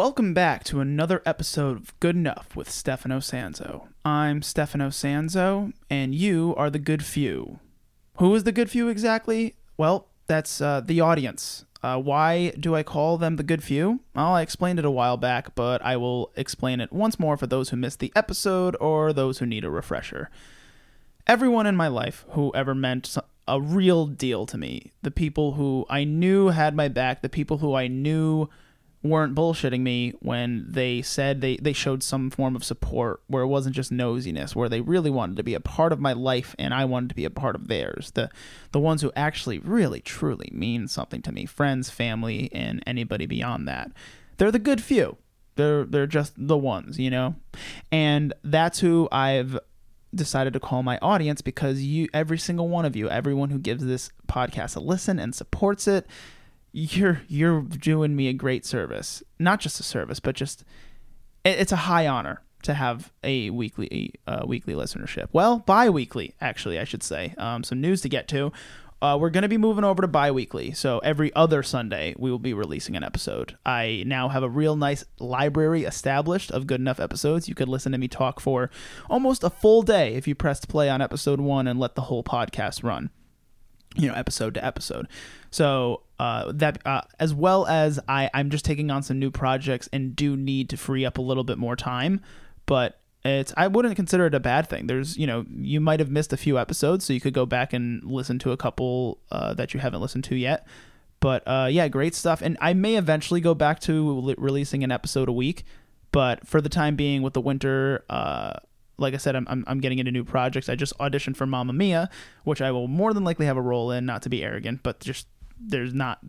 Welcome back to another episode of Good Enough with Stefano Sanzo. I'm Stefano Sanzo, and you are the good few. Who is the good few exactly? Well, that's uh, the audience. Uh, why do I call them the good few? Well, I explained it a while back, but I will explain it once more for those who missed the episode or those who need a refresher. Everyone in my life who ever meant a real deal to me, the people who I knew had my back, the people who I knew weren't bullshitting me when they said they, they showed some form of support where it wasn't just nosiness, where they really wanted to be a part of my life and I wanted to be a part of theirs. The the ones who actually really truly mean something to me, friends, family, and anybody beyond that. They're the good few. They're they're just the ones, you know? And that's who I've decided to call my audience because you every single one of you, everyone who gives this podcast a listen and supports it, you're you're doing me a great service. Not just a service, but just it- it's a high honor to have a weekly uh, weekly listenership. Well, bi-weekly actually, I should say. Um, some news to get to. Uh, we're going to be moving over to bi-weekly so every other sunday we will be releasing an episode i now have a real nice library established of good enough episodes you could listen to me talk for almost a full day if you pressed play on episode one and let the whole podcast run you know episode to episode so uh, that uh, as well as I, i'm just taking on some new projects and do need to free up a little bit more time but it's i wouldn't consider it a bad thing. There's you know you might have missed a few episodes so you could go back and listen to a couple uh, that you haven't listened to yet. But uh, yeah great stuff. And i may eventually go back to releasing an episode a week but for the time being with the winter uh, like I said, I'm, I'm, I'm getting into new projects. I just auditioned for Mamma Mia, which I will more than likely have a role in, not to be arrogant, but just there's not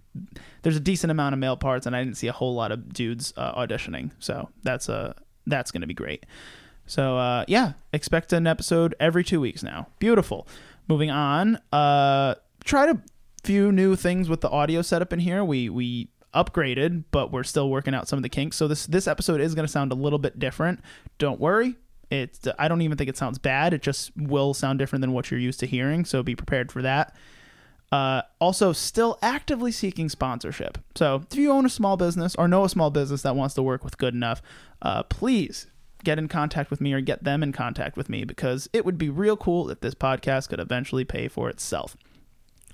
there's a decent amount of male parts, and I didn't see a whole lot of dudes uh, auditioning, so that's uh that's gonna be great. So uh, yeah, expect an episode every two weeks now. Beautiful. Moving on, uh, tried a few new things with the audio setup in here. We we upgraded, but we're still working out some of the kinks. So this this episode is going to sound a little bit different. Don't worry. It's I don't even think it sounds bad. It just will sound different than what you're used to hearing. So be prepared for that. Uh, also, still actively seeking sponsorship. So if you own a small business or know a small business that wants to work with Good Enough, uh, please get in contact with me or get them in contact with me because it would be real cool if this podcast could eventually pay for itself.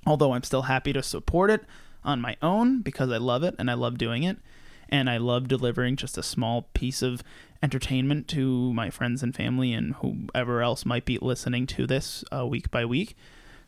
Although I'm still happy to support it on my own because I love it and I love doing it. And I love delivering just a small piece of entertainment to my friends and family and whoever else might be listening to this uh, week by week.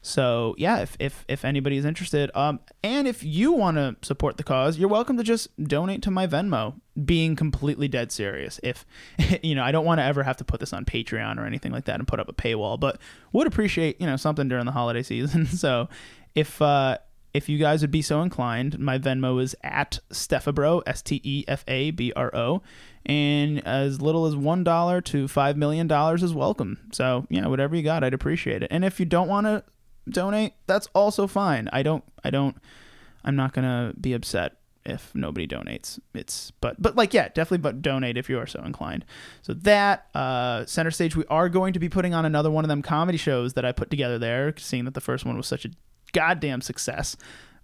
So yeah, if if if anybody's interested, um, and if you want to support the cause, you're welcome to just donate to my Venmo. Being completely dead serious. If you know, I don't want to ever have to put this on Patreon or anything like that and put up a paywall, but would appreciate you know something during the holiday season. so if uh, if you guys would be so inclined, my Venmo is at Stefabro, S T E F A B R O, and as little as one dollar to five million dollars is welcome. So yeah, whatever you got, I'd appreciate it. And if you don't want to donate, that's also fine. I don't, I don't, I'm not gonna be upset if nobody donates. It's but but like yeah, definitely but donate if you are so inclined. So that uh, center stage, we are going to be putting on another one of them comedy shows that I put together there, seeing that the first one was such a goddamn success.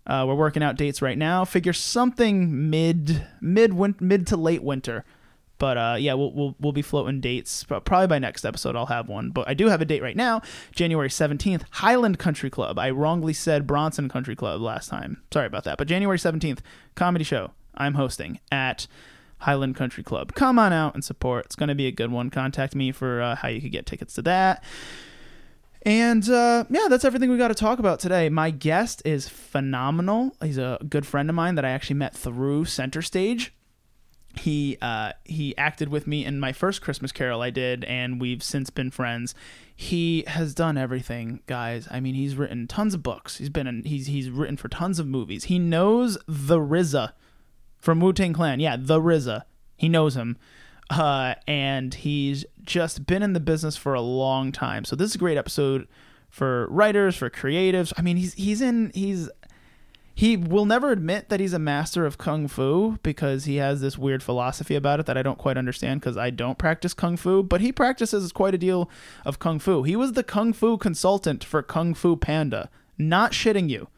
Uh, we're working out dates right now. Figure something mid mid mid to late winter. But uh, yeah, we'll, we'll we'll be floating dates. But probably by next episode, I'll have one. But I do have a date right now, January seventeenth, Highland Country Club. I wrongly said Bronson Country Club last time. Sorry about that. But January seventeenth, comedy show I'm hosting at Highland Country Club. Come on out and support. It's going to be a good one. Contact me for uh, how you could get tickets to that. And uh, yeah, that's everything we got to talk about today. My guest is phenomenal. He's a good friend of mine that I actually met through Center Stage. He uh, he acted with me in my first Christmas Carol I did, and we've since been friends. He has done everything, guys. I mean, he's written tons of books. He's been in, he's he's written for tons of movies. He knows the RZA from Wu Tang Clan. Yeah, the RZA. He knows him. Uh, and he's just been in the business for a long time. So this is a great episode for writers, for creatives. I mean, he's he's in he's he will never admit that he's a master of kung fu because he has this weird philosophy about it that I don't quite understand because I don't practice kung fu, but he practices quite a deal of kung fu. He was the kung fu consultant for Kung Fu Panda. Not shitting you.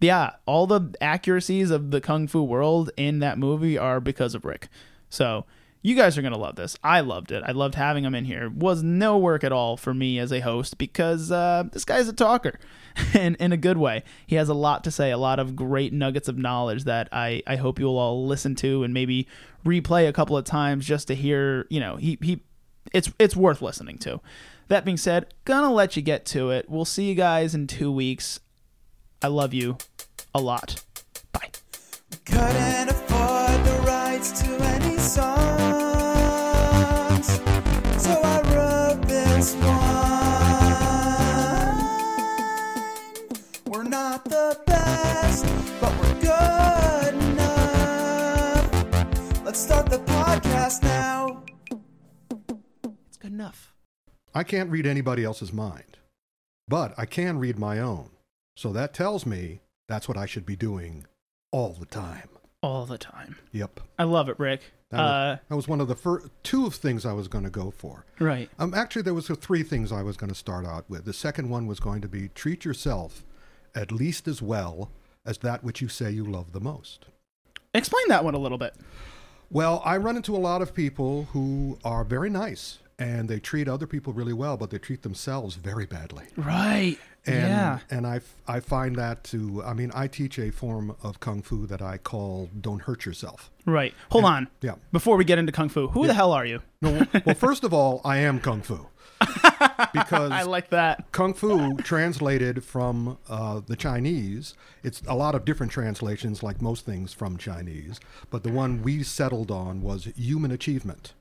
Yeah, all the accuracies of the kung fu world in that movie are because of Ric. So you guys are gonna love this. I loved it. I loved having him in here. Was no work at all for me as a host because uh, this guy's a talker, and in a good way. He has a lot to say, a lot of great nuggets of knowledge that I I hope you'll all listen to and maybe replay a couple of times just to hear. You know, he he, it's it's worth listening to. That being said, gonna let you get to it. We'll see you guys in two weeks. I love you a lot. Bye. Wrote one. We're not the best, but we're good enough. Let's start the podcast now. It's good enough. I can't read anybody else's mind, but I can read my own. So that tells me that's what I should be doing all the time. All the time. Yep. I love it, Ric. That, Uh, was, that was one of the first two of things I was going to go for. right. Um, actually, there was three things I was going to start out with. The second one was going to be treat yourself at least as well as that which you say you love the most. Explain that one a little bit. Well, I run into a lot of people who are very nice and they treat other people really well, but they treat themselves very badly. Right. And, yeah. and I, I find that to, I mean, I teach a form of Kung Fu that I call don't hurt yourself. Right. Hold on. Yeah. Before we get into Kung Fu, who the hell are you? No, well, first of all, I am Kung Fu. because I like that. Kung Fu translated from uh, the Chinese, it's a lot of different translations, like most things from Chinese, but the one we settled on was human achievement.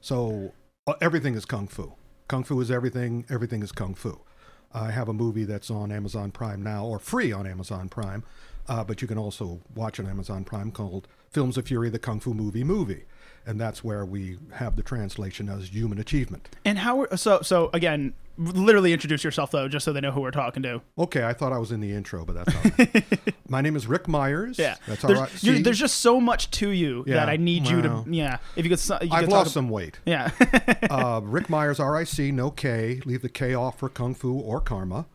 So everything is Kung Fu. Kung Fu is everything, everything is Kung Fu. I have a movie that's on Amazon Prime now, or free on Amazon Prime, uh, but you can also watch on Amazon Prime called Films of Fury, the Kung Fu Movie Movie. And that's where we have the translation as human achievement. And how? Are, so so again, literally introduce yourself though, just so they know who we're talking to. Okay, I thought I was in the intro, but that's all right. My name is Ric Meyers. Yeah. That's all there's, right. See, there's just so much to you Yeah, that I need you to. Yeah. If you could. You I've could lost some weight. Yeah. uh, Ric Meyers, R-I-C, no K. Leave the K off for Kung Fu or Karma.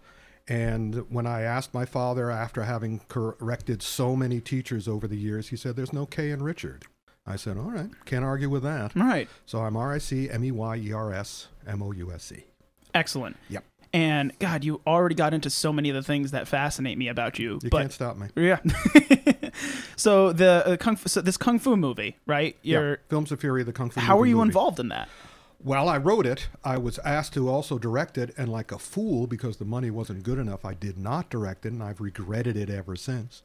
And when I asked my father, after having corrected so many teachers over the years, he said, "There's no K in Richard." I said, "All right, can't argue with that." right. So I'm R-I-C, M-E-Y-E-R-S, M-O-U-S-E. Excellent. Yep. And God, you already got into so many of the things that fascinate me about you. You but can't stop me. yeah. so the uh, kung fu, so this kung fu movie, right? You're. yeah. Films of Fury, the Kung Fu. How are movie you movie. involved in that? Well, I wrote it. I was asked to also direct it, and like a fool, because the money wasn't good enough, I did not direct it, and I've regretted it ever since.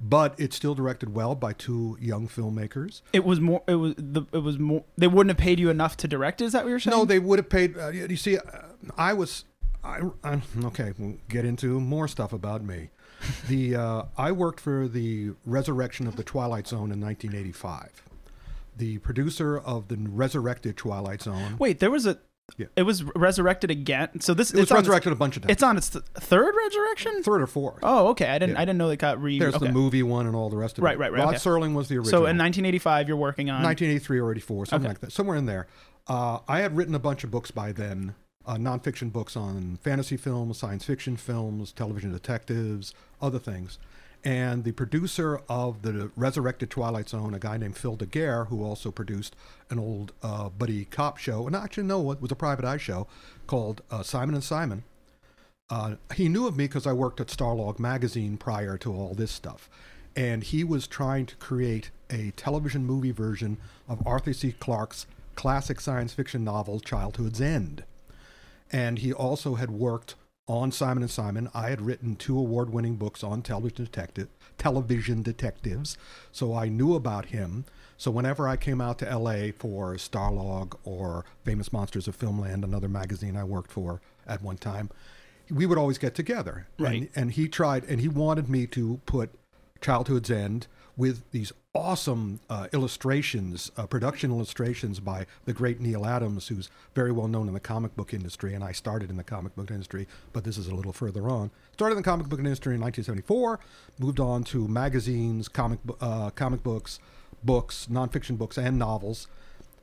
But it's still directed well by two young filmmakers. It was more. It was the. It was more. They wouldn't have paid you enough to direct. Is that what you're saying? No, they would have paid. Uh, you see, uh, I was. I, I okay. We'll get into more stuff about me. The uh, I worked for the resurrection of the Twilight Zone in 1985. The producer of the resurrected Twilight Zone. Wait, there was a. Yeah. It was resurrected again. So this it was it's its- resurrected a bunch of times. It's on its th- third resurrection. third or fourth. Oh, okay. I didn't. Yeah. I didn't know they got re. There's okay. the movie one and all the rest of Right, it. right, right, Rod okay. Serling was the original. So in 1985, you're working on. 1983 or 84, something Okay. like that, somewhere in there. Uh, I had written a bunch of books by then, uh, nonfiction books on fantasy films, science fiction films, television detectives, other things. And the producer of the resurrected Twilight Zone, a guy named Phil DeGuere, who also produced an old uh, buddy cop show, and actually no, it was a private eye show called uh, Simon and Simon. Uh, he knew of me because I worked at Starlog magazine prior to all this stuff. And he was trying to create a television movie version of Arthur C. Clarke's classic science fiction novel, Childhood's End. And he also had worked on Simon and Simon. I had written two award-winning books on television detective, television detectives, so I knew about him. So whenever I came out to LA for Starlog or Famous Monsters of Filmland, another magazine I worked for at one time, we would always get together. Right. And, and he tried, and he wanted me to put Childhood's End with these awesome uh, illustrations, uh, production illustrations by the great Neal Adams, who's very well known in the comic book industry. And I started in the comic book industry, but this is a little further on. Started in the comic book industry in 1974, moved on to magazines, comic, uh, comic books, books, nonfiction books, and novels.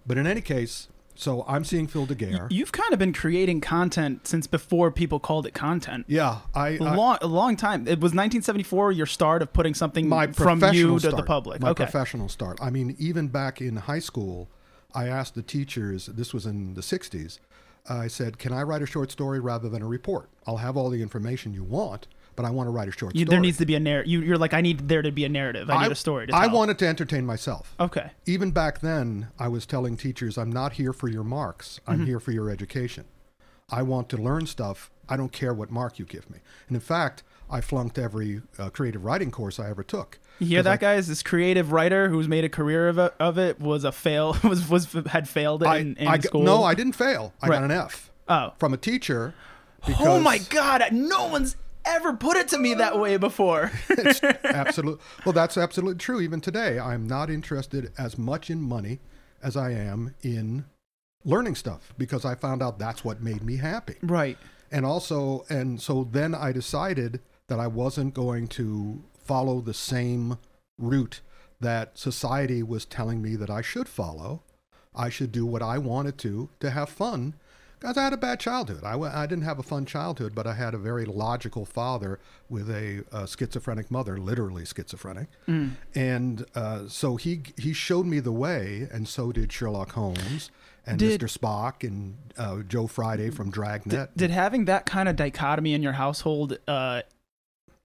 But in any case, So I'm seeing Phil DeGuere. You've kind of been creating content since before people called it content. yeah, I, A I long, a long time. It was 1974 your start of putting something my from you to start, the public. My okay. professional start. I mean, even back in high school, I asked the teachers. This was in the '60s. I said, "Can I write a short story rather than a report? I'll have all the information you want, but I want to write a short You, story." there needs to be a narrative. You, you're like, I need there to be a narrative. I, need a story to tell. I wanted to entertain myself. Okay. Even back then, I was telling teachers, I'm not here for your marks. I'm Mm-hmm. here for your education. I want to learn stuff. I don't care what mark you give me. And in fact, I flunked every uh, creative writing course I ever took. You hear 'Cause that, I- guys? This creative writer who's made a career of it, of it was a fail. Was was had failed I, in, in I school. no, I didn't fail. I Right. got an F Oh. from a teacher. Because, Oh my god! No one's ever put it to me that way before. It's absolute. Well, that's absolutely true. Even today, I'm not interested as much in money as I am in learning stuff because I found out that's what made me happy. right. And also, and so then I decided that I wasn't going to follow the same route that society was telling me that I should follow. I should do what I wanted to to have fun. Because I had a bad childhood. I, I didn't have a fun childhood, but I had a very logical father with a, uh schizophrenic mother, literally schizophrenic. And uh, so he he showed me the way, and so did Sherlock Holmes and Did- Mr. Spock and uh, Joe Friday from Dragnet. Did having that kind of dichotomy in your household uh,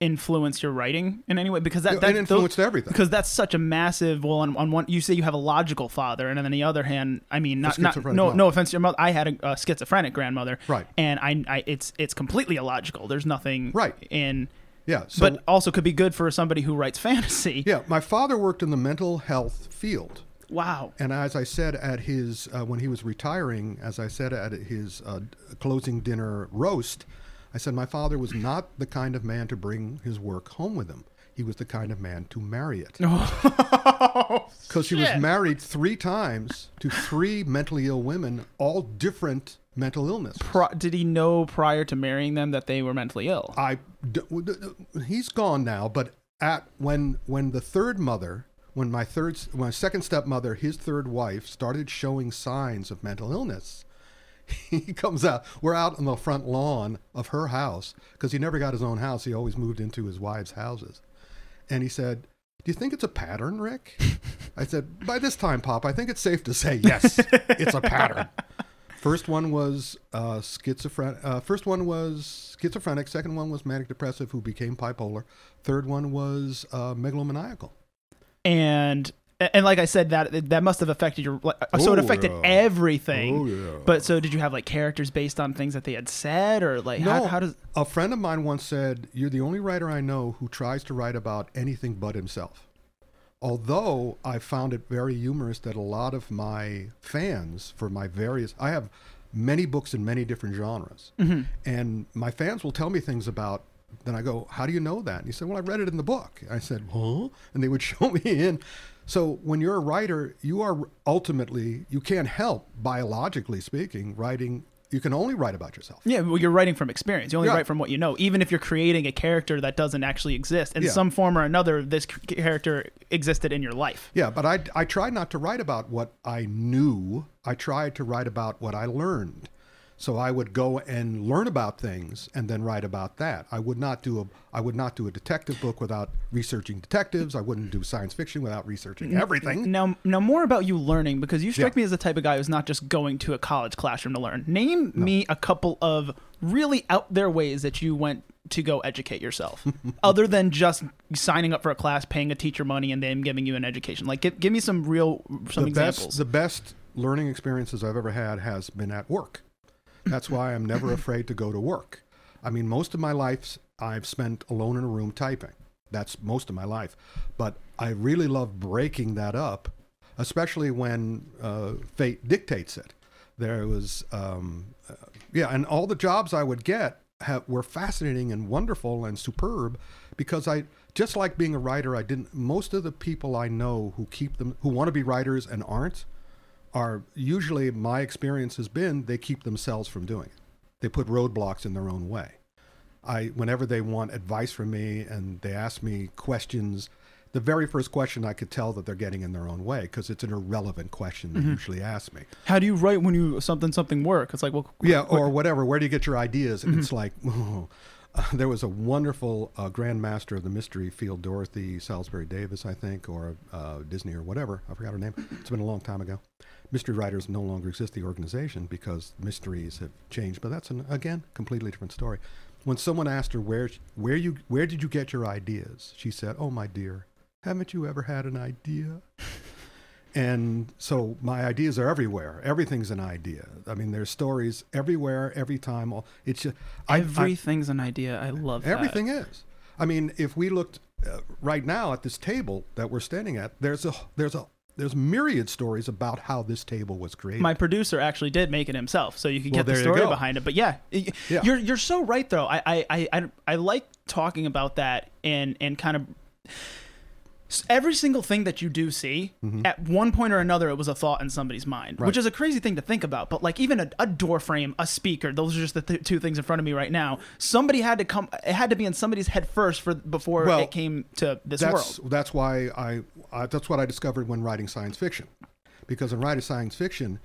influence your writing in any way? Because that, it that influenced those, everything. Because that's such a massive. Well, on, on one, you say you have a logical father, and on the other hand, I mean, not, not no mother. no offense to your mother. I had a, a schizophrenic grandmother, Right. And I, I, it's it's completely illogical. There's nothing Right. in, yeah. So but also could be good for somebody who writes fantasy. yeah, my father worked in the mental health field. Wow. And as I said at his, uh, when he was retiring, as I said at his uh, closing dinner roast, I said my father was not the kind of man to bring his work home with him. He was the kind of man to marry it. Oh, because he was married three times to three mentally ill women, all different mental illnesses. Pro- did he know prior to marrying them that they were mentally ill? I d- he's gone now, but at when when the third mother, when my third my second stepmother, his third wife started showing signs of mental illness, he comes out. We're out on the front lawn of her house because he never got his own house. He always moved into his wives' houses, and he said. Do you think it's a pattern, Ric? I said, by this time, Pop, I think it's safe to say yes, it's a pattern. First one was uh, schizophrenic. Uh, first one was schizophrenic. Second one was manic depressive, who became bipolar. Third one was uh, megalomaniacal. and and like I said, that that must have affected your. like, So it Oh, affected yeah. everything. Oh, yeah. But so did you have like characters based on things that they had said, or like how, No, how does? a friend of mine once said, "You're the only writer I know who tries to write about anything but himself." Although I found it very humorous that a lot of my fans, for my various, I have many books in many different genres, mm-hmm. and my fans will tell me things about. Then I go, "How do you know that?" And he said, "Well, I read it in the book." I said, "Huh?" And they would show me in. So when you're a writer, you are ultimately you can't help biologically speaking writing. You can only write about yourself. Yeah, well, you're writing from experience. You only Yeah. write from what you know. Even if you're creating a character that doesn't actually exist in Yeah. some form or another, this character existed in your life. Yeah, but I, I tried not to write about what I knew. I tried to write about what I learned. So I would go and learn about things and then write about that. I would not do a I would not do a detective book without researching detectives. I wouldn't do science fiction without researching everything. Now, now more about you learning because you strike Yeah. me as the type of guy who's not just going to a college classroom to learn. Name me a couple of really out there ways that you went to go educate yourself, other than just signing up for a class, paying a teacher money, and then giving you an education. Like, give, give me some real some the examples. best the best learning experiences I've ever had has been at work. That's why I'm never afraid to go to work. I mean, most of my life I've spent alone in a room typing. That's most of my life. But I really love breaking that up, especially when uh, fate dictates it. There was, um, uh, yeah, and all the jobs I would get have, were fascinating and wonderful and superb because I just like being a writer. I didn't. Most of the people I know who keep them who want to be writers and aren't are usually my experience has been they keep themselves from doing it. They put roadblocks in their own way. I whenever they want advice from me and they ask me questions, the very first question I could tell that they're getting in their own way because it's an irrelevant question they usually ask me. How do you write when you something something work? It's like, well, Yeah, or whatever. Where do you get your ideas? And it's like, oh. Uh, there was a wonderful uh, grandmaster of the mystery field, Dorothy Salisbury Davis, I think, or uh, Disney or whatever. I forgot her name. It's been a long time ago. Mystery writers no longer exist, the organization, because mysteries have changed. But that's an again completely different story. When someone asked her where where you where did you get your ideas, she said, "Oh my dear, haven't you ever had an idea?" And so my ideas are everywhere. Everything's an idea. I mean, there's stories everywhere, every time. All it's just I- I- everything's an idea. I love everything is. I mean, if we looked uh, right now at this table that we're standing at, there's a there's a there's myriad stories about how this table was created. My producer actually did make it himself, so you can Well, get the story behind it. But yeah, Yeah. you're you're so right though. I I, I I like talking about that and and kind of every single thing that you do see at one point or another it was a thought in somebody's mind Mm-hmm. Right. which is a crazy thing to think about but like even a, a door frame a speaker those are just the th- two things in front of me right now somebody had to come it had to be in somebody's head first for before Well, it came to this that's world that's why I uh, that's what I discovered when writing science fiction, because in writing science fiction,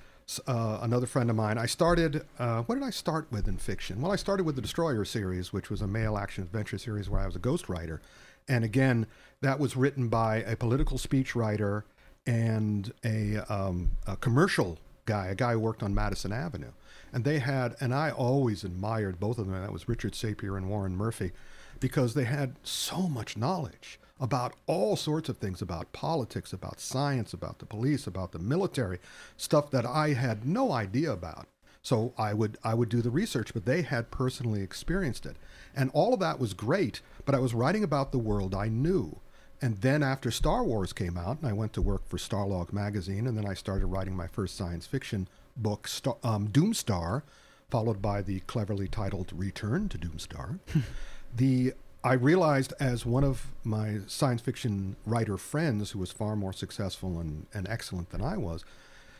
uh, another friend of mine, I started. Uh, what did I start with in fiction? Well, I started with the Destroyer series, which was a male action adventure series where I was a ghostwriter, and again, that was written by a political speechwriter and a, um, a commercial guy, a guy who worked on Madison Avenue, and they had, and I always admired both of them. That was Richard Sapir and Warren Murphy because they had so much knowledge about all sorts of things about politics, about science, about the police, about the military, stuff that I had no idea about. So I would I would do the research, but they had personally experienced it. And all of that was great, but I was writing about the world I knew. And then after Star Wars came out, and I went to work for Starlog magazine, and then I started writing my first science fiction book, Star, um, Doomstar, followed by the cleverly titled Return to Doomstar. the I realized as one of my science fiction writer friends, who was far more successful and, and excellent than I was,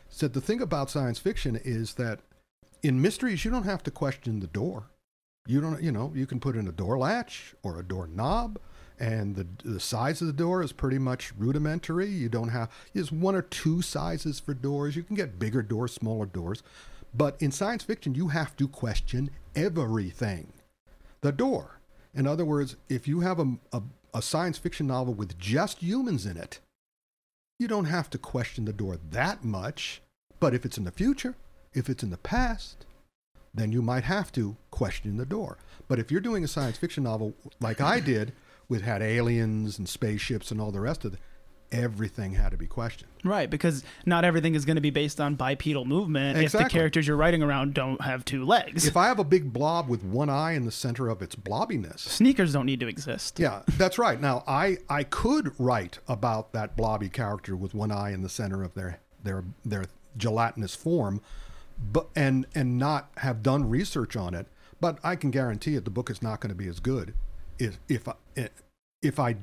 said the thing about science fiction is that in mysteries you don't have to question the door. You don't, you know, you can put in a door latch or a door knob, and the the size of the door is pretty much rudimentary. You don't have there's one or two sizes for doors. You can get bigger doors, smaller doors, but in science fiction you have to question everything. The door. In other words, if you have a, a, a science fiction novel with just humans in it, you don't have to question the door that much. But if it's in the future, if it's in the past, then you might have to question the door. But if you're doing a science fiction novel like I did, with had aliens and spaceships and all the rest of it, everything had to be questioned. Right, because not everything is going to be based on bipedal movement if the characters you're writing around don't have two legs. If I have a big blob with one eye in the center of its blobbiness, Sneakers don't need to exist. Yeah, that's right. Now, I I could write about that blobby character with one eye in the center of their their their gelatinous form, but and and not have done research on it. But I can guarantee it, the book is not going to be as good if if I, eh, if I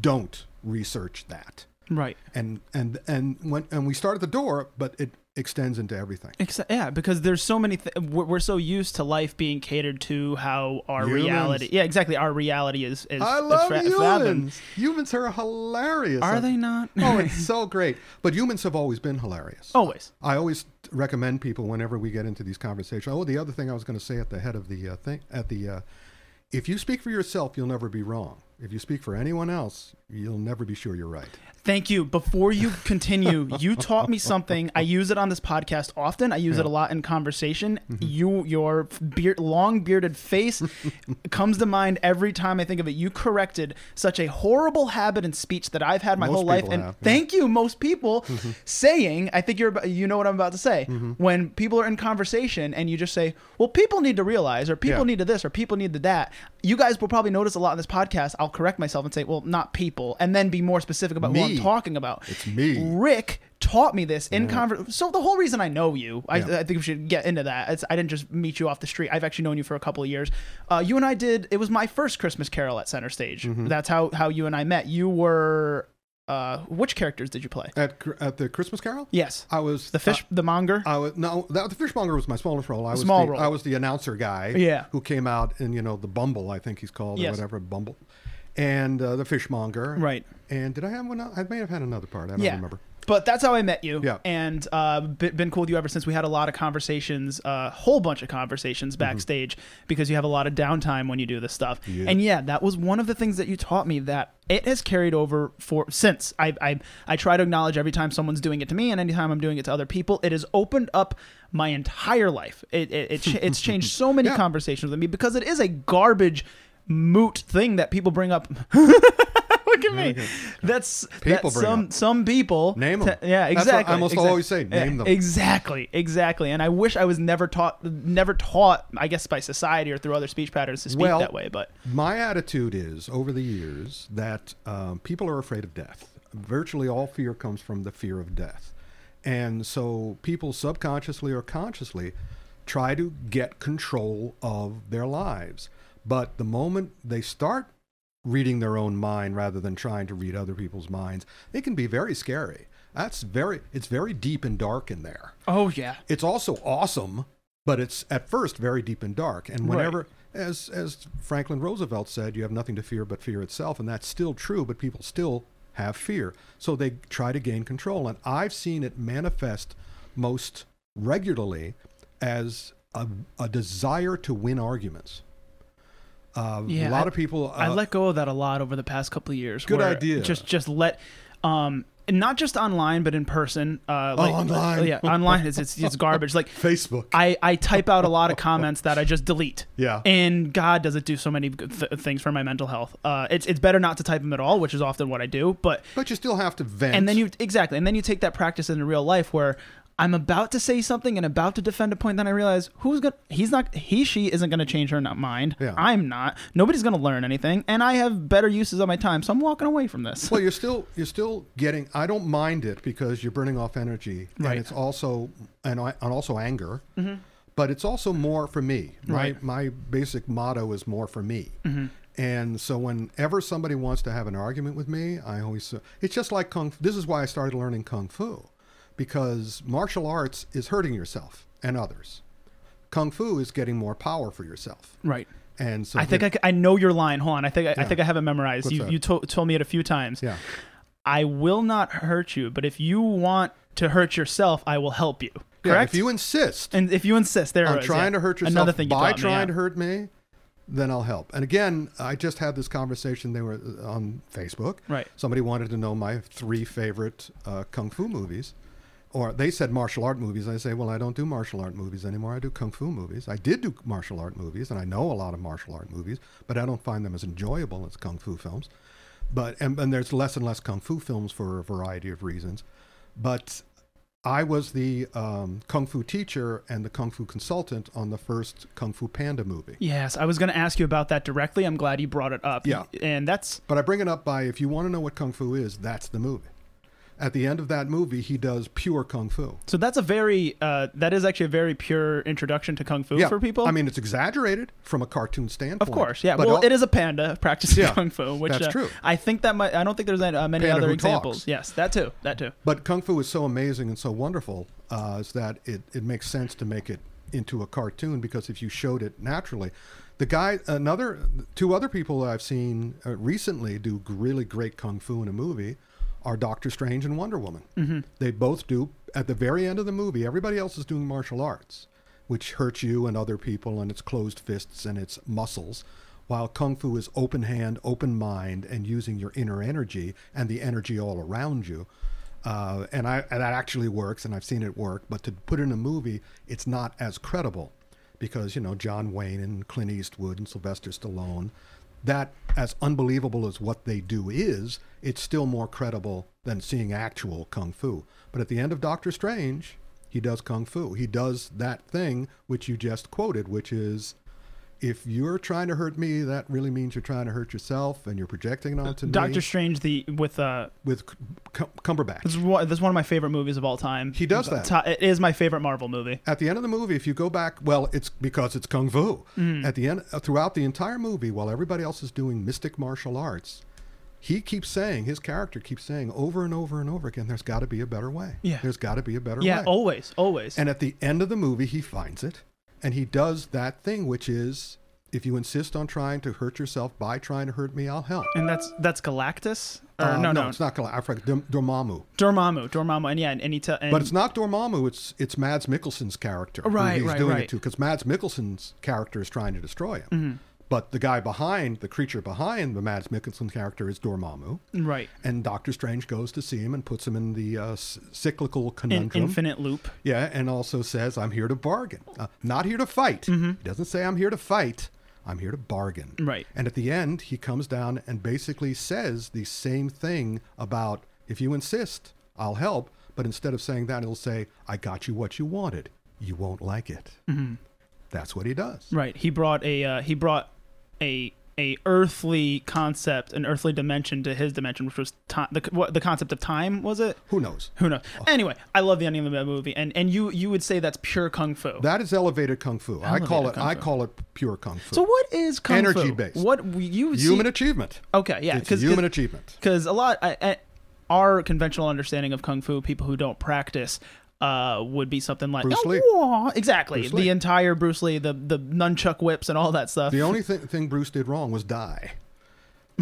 don't research that. Right. And and and when and we start at the door, but it extends into everything. Except, yeah, because there's so many. Th- we're, we're so used to life being catered to how our Humans. reality. Yeah, exactly. Our reality is. is I is love humans. fathomed. Humans are hilarious. Are they not? Oh, it's so great. But humans have always been hilarious. Always. I always recommend people whenever we get into these conversations. Oh, the other thing I was going to say at the head of the uh, thing at the, uh, if you speak for yourself, you'll never be wrong. If you speak for anyone else, you'll never be sure you're right. Thank you. Before you continue, you taught me something. I use it on this podcast often. I use it a lot in conversation. Mm-hmm. You, your beard, long bearded face comes to mind every time I think of it. You corrected such a horrible habit in speech that I've had my Most whole life. And have, yeah. thank you, most people, saying. I think you're. You know what I'm about to say. Mm-hmm. When people are in conversation and you just say, "Well, people need to realize," or "People Yeah. need to this," or "People need to that." You guys will probably notice a lot in this podcast. I'll correct myself and say, "Well, not people," and then be more specific about who I'm talking about. It's me. Ric taught me this in conver So the whole reason I know you, I, Yeah. I think we should get into that. It's, I didn't just meet you off the street. I've actually known you for a couple of years. Uh, you and I did. It was my first Christmas Carol at Center Stage. Mm-hmm. That's how how you and I met. You were. Uh, which characters did you play? At at the Christmas Carol, Yes, I was the fish, the monger. I was no, that the fishmonger was my smallest role. I was Small the, role. I was the announcer guy. Yeah. Who came out in you know the Bumble, I think he's called Yes. or whatever Bumble, and uh, the fishmonger. Right. And did I have one? I may have had another part. I don't Yeah. remember. But that's how I met you. Yeah. And uh, been cool with you ever since. We had a lot of conversations, a uh, whole bunch of conversations backstage because you have a lot of downtime when you do this stuff. Yeah. And yeah, that was one of the things that you taught me that it has carried over for since. I I I try to acknowledge every time someone's doing it to me and anytime I'm doing it to other people, it has opened up my entire life. It, it, it it's changed so many Yeah. conversations with me because it is a garbage moot thing that people bring up. Look at me. That's People bring some up. some people Name 'em. t- yeah, That's what exactly. I almost exactly. always say, name them. Exactly, exactly. And I wish I was never taught, never taught. I guess by society or through other speech patterns to speak Well- that way. But My attitude is over the years that um, people are afraid of death. Virtually all fear comes from the fear of death. And so people subconsciously or consciously try to get control of their lives. But the moment they start reading their own mind rather than trying to read other people's minds, it can be very scary. That's very it's very deep and dark in there oh yeah, it's also awesome, but it's at first very deep and dark. And Right. whenever, as as Franklin Roosevelt said, you have nothing to fear but fear itself, and that's still true. But people still have fear, so they try to gain control. And I've seen it manifest most regularly as a, a desire to win arguments. Uh, Yeah, a lot I- of people. I uh, let go of that a lot over the past couple of years. Good idea. Just just let. Um, and not just online, but in person. Uh, like, online. yeah, online. It's, it's it's garbage. Like Facebook. I, I type out a lot of comments that I just delete. Yeah. And God does it do so many good th- things for my mental health. Uh, it's it's better not to type them at all, which is often what I do. But but you still have to vent. and then you exactly, and then you take that practice into real life where I'm about to say something and about to defend a point, then I realize who's gonna he's not he she isn't gonna change her not mind. Yeah. I'm not. Nobody's gonna learn anything, and I have better uses of my time, so I'm walking away from this. well, you're still you're still getting. I don't mind it because you're burning off energy, Right. and it's also and, I, and also anger, mm-hmm. but it's also more for me. My Right. my basic motto is more for me. Mm-hmm. And so whenever somebody wants to have an argument with me, I always it's just like kung. This is why I started learning kung fu, because martial arts is hurting yourself and others. Kung fu is getting more power for yourself, right. and so I think I know your line. Hold on. I think I, I think I have it memorized. What's you that? you to- told me it a few times. yeah. I will not hurt you, but if you want to hurt yourself, I will help you. Yeah, Correct. if you insist, and if you insist, there is, trying yeah. to hurt yourself Another thing you by me, trying yeah. to hurt me, then I'll help. And again, I just had this conversation. They were uh, on Facebook. Right. Somebody wanted to know my three favorite uh, kung fu movies, or they said martial art movies. I say, well, I don't do martial art movies anymore. I do kung fu movies. I did do martial art movies, and I know a lot of martial art movies, but I don't find them as enjoyable as kung fu films. But and, and there's less and less kung fu films for a variety of reasons. But I was the um, kung fu teacher and the kung fu consultant on the first Kung Fu Panda movie. Yes, I was going to ask you about that directly. I'm glad you brought it up. Yeah. and that's But I bring it up by if you want to know what kung fu is, that's the movie. At the end of that movie, he does pure kung fu. so that's a very uh, that is actually a very pure introduction to kung fu yeah, for people. I mean, it's exaggerated from a cartoon standpoint. Of course, yeah. But well, it is a panda practicing Yeah, kung fu, which that's uh, true. I think that might. I don't think there's uh, many Panda other examples. talks. Yes, that too. That too. But kung fu is so amazing and so wonderful uh, is that it, it makes sense to make it into a cartoon because if you showed it naturally, the guy, another, two other people I've seen uh, recently do really great kung fu in a movie are Doctor Strange and Wonder Woman. Mm-hmm. They both do at the very end of the movie. Everybody else is doing martial arts, which hurts you and other people, and it's closed fists and it's muscles. While kung fu is open hand, open mind, and using your inner energy and the energy all around you. Uh, and I and that actually works, and I've seen it work. But to put in a movie, it's not as credible because you know John Wayne and Clint Eastwood and Sylvester Stallone. That as unbelievable as what they do is, it's still more credible than seeing actual kung fu. But at the end of Doctor Strange, he does kung fu. He does that thing which you just quoted, which is. If you're trying to hurt me, that really means you're trying to hurt yourself, and you're projecting it onto Doctor me. Strange, the with uh, with C- C- Cumberbatch. this is, one, this is one of my favorite movies of all time. He does that. It is my favorite Marvel movie. at the end of the movie, if you go back, well, it's because it's kung fu. Mm. At the end, uh, throughout the entire movie, while everybody else is doing mystic martial arts, he keeps saying, his character keeps saying over and over and over again, "There's got to be a better way. Yeah. There's got to be a better Yeah, way." Yeah always, always. And at the end of the movie, he finds it, and he does that thing, which is If you insist on trying to hurt yourself by trying to hurt me, I'll help. And that's that's Galactus. Or, Uh, no, no, it's not Galactus. I forgot Dormammu. Dormammu, Dormammu, and yeah, and, and he and, But it's not Dormammu. It's it's Mads Mikkelsen's character. who Right, he's right, doing right. it to because Mads Mikkelsen's character is trying to destroy him. Mm-hmm. But the guy behind the creature behind the Mads Mikkelsen character is Dormammu, right and Doctor Strange goes to see him and puts him in the uh, cyclical in, conundrum. infinite loop. Yeah, and also says, "I'm here to bargain, uh, not here to fight." Mm-hmm. He doesn't say, "I'm here to fight." I'm here to bargain. Right. And at the end, he comes down and basically says the same thing about if you insist, I'll help. But instead of saying that, he'll say, I got you what you wanted. You won't like it. Mm-hmm. That's what he does. Right. He brought a uh, he brought a a earthly concept, an earthly dimension to his dimension, which was time. The what the concept of time was it? Who knows? Who knows? Oh. Anyway, I love the ending of that movie, and and you you would say that's pure kung fu. That is elevated kung fu. I call it. I call it pure kung fu. so what is kung fu? Energy-based. What you see- human achievement. Okay, yeah, because human achievement. because a lot I, I, our conventional understanding of kung fu, people who don't practice. Uh, would be something like Bruce "Oh, Lee. wah," exactly Bruce the Lee. entire Bruce Lee, the the nunchuck whips and all that stuff. The only th- thing Bruce did wrong was die.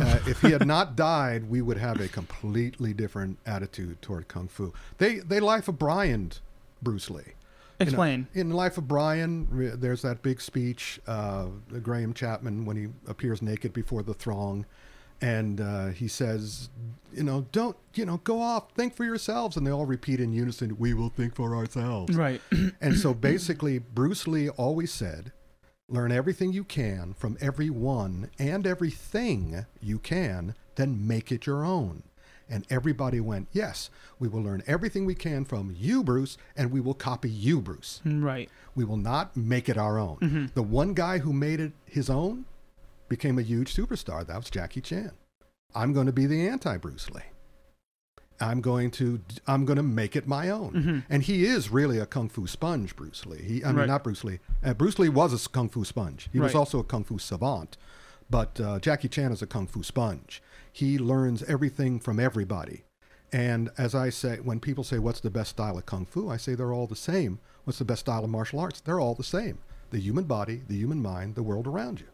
Uh, if he had not died, we would have a completely different attitude toward kung fu. They they life of Brian, Bruce Lee. You know, Explain. in Life of Brian, there's that big speech, uh, Graham Chapman, when he appears naked before the throng, and uh, he says, you know, don't, you know, go off, think for yourselves, and they all repeat in unison, "We will think for ourselves." Right. And so basically, Bruce Lee always said, learn everything you can from everyone and everything you can, then make it your own. And everybody went, yes, we will learn everything we can from you, Bruce, and we will copy you, Bruce. right. We will not make it our own. The one guy who made it his own became a huge superstar. That was Jackie Chan. I'm going to be the anti Bruce Lee. I'm going to I'm going to make it my own. And he is really a kung fu sponge, Bruce Lee. He, I mean, Right. not Bruce Lee. Uh, Bruce Lee was a kung fu sponge. He was also a kung fu savant. But uh, Jackie Chan is a kung fu sponge. He learns everything from everybody. And as I say, when people say, What's the best style of kung fu? I say they're all the same. What's the best style of martial arts? They're all the same. The human body, the human mind, the world around you.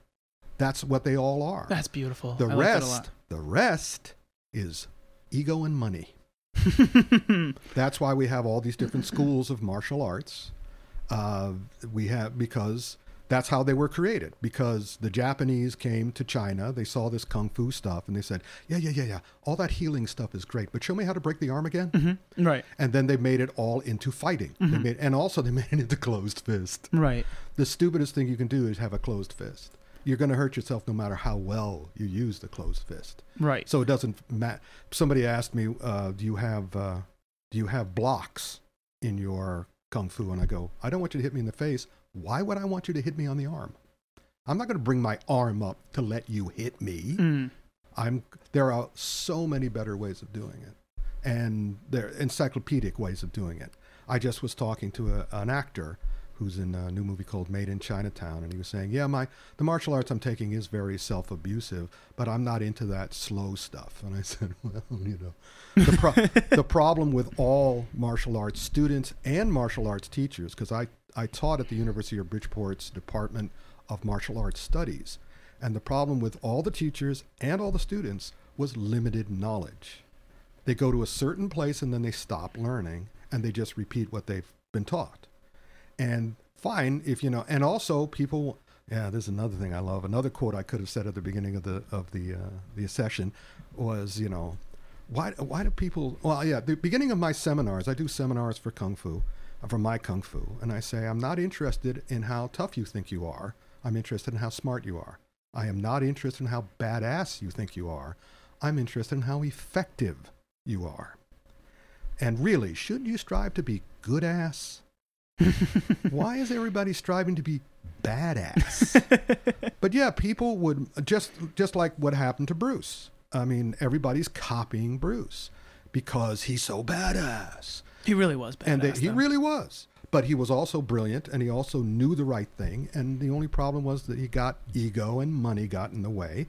That's what they all are. That's beautiful. the I like that a lot. rest, the rest is ego and money. That's why we have all these different schools of martial arts. Uh, we have because that's how they were created. Because the Japanese came to China, they saw this kung fu stuff, and they said, "Yeah, yeah, yeah, yeah. All that healing stuff is great, but show me how to break the arm again." Right. And then they made it all into fighting. They made, and also they made it into closed fist. Right. The stupidest thing you can do is have a closed fist. You're going to hurt yourself no matter how well you use the closed fist. Right. So it doesn't matter. Somebody asked me, uh, "Do you have uh, do you have blocks in your kung fu?" And I go, "I don't want you to hit me in the face. Why would I want you to hit me on the arm? I'm not going to bring my arm up to let you hit me. Mm. I'm. There are so many better ways of doing it, and there are encyclopedic ways of doing it. I just was talking to a, an actor who's in a new movie called Made in Chinatown, and he was saying, "Yeah, my the martial arts I'm taking is very self-abusive, but I'm not into that slow stuff." And I said, "Well, you know, the, pro- the problem with all martial arts students and martial arts teachers, because I I taught at the University of Bridgeport's Department of Martial Arts Studies, and the problem with all the teachers and all the students was limited knowledge. They go to a certain place and then they stop learning and they just repeat what they've been taught. And fine if you know, and also people. Yeah, there's another thing I love. Another quote I could have said at the beginning of the of the uh, the session was, you know, why why do people? Well, yeah, the beginning of my seminars, I do seminars for kung fu, uh, for my kung fu, and I say I'm not interested in how tough you think you are. I'm interested in how smart you are. I am not interested in how badass you think you are. I'm interested in how effective you are. And really, shouldn't you strive to be good ass? Why is everybody striving to be badass? but yeah, people would just just like what happened to Bruce. I mean, everybody's copying Bruce because he's so badass. He really was badass. And they, he really was. But he was also brilliant and he also knew the right thing. And the only problem was that he got ego and money got in the way.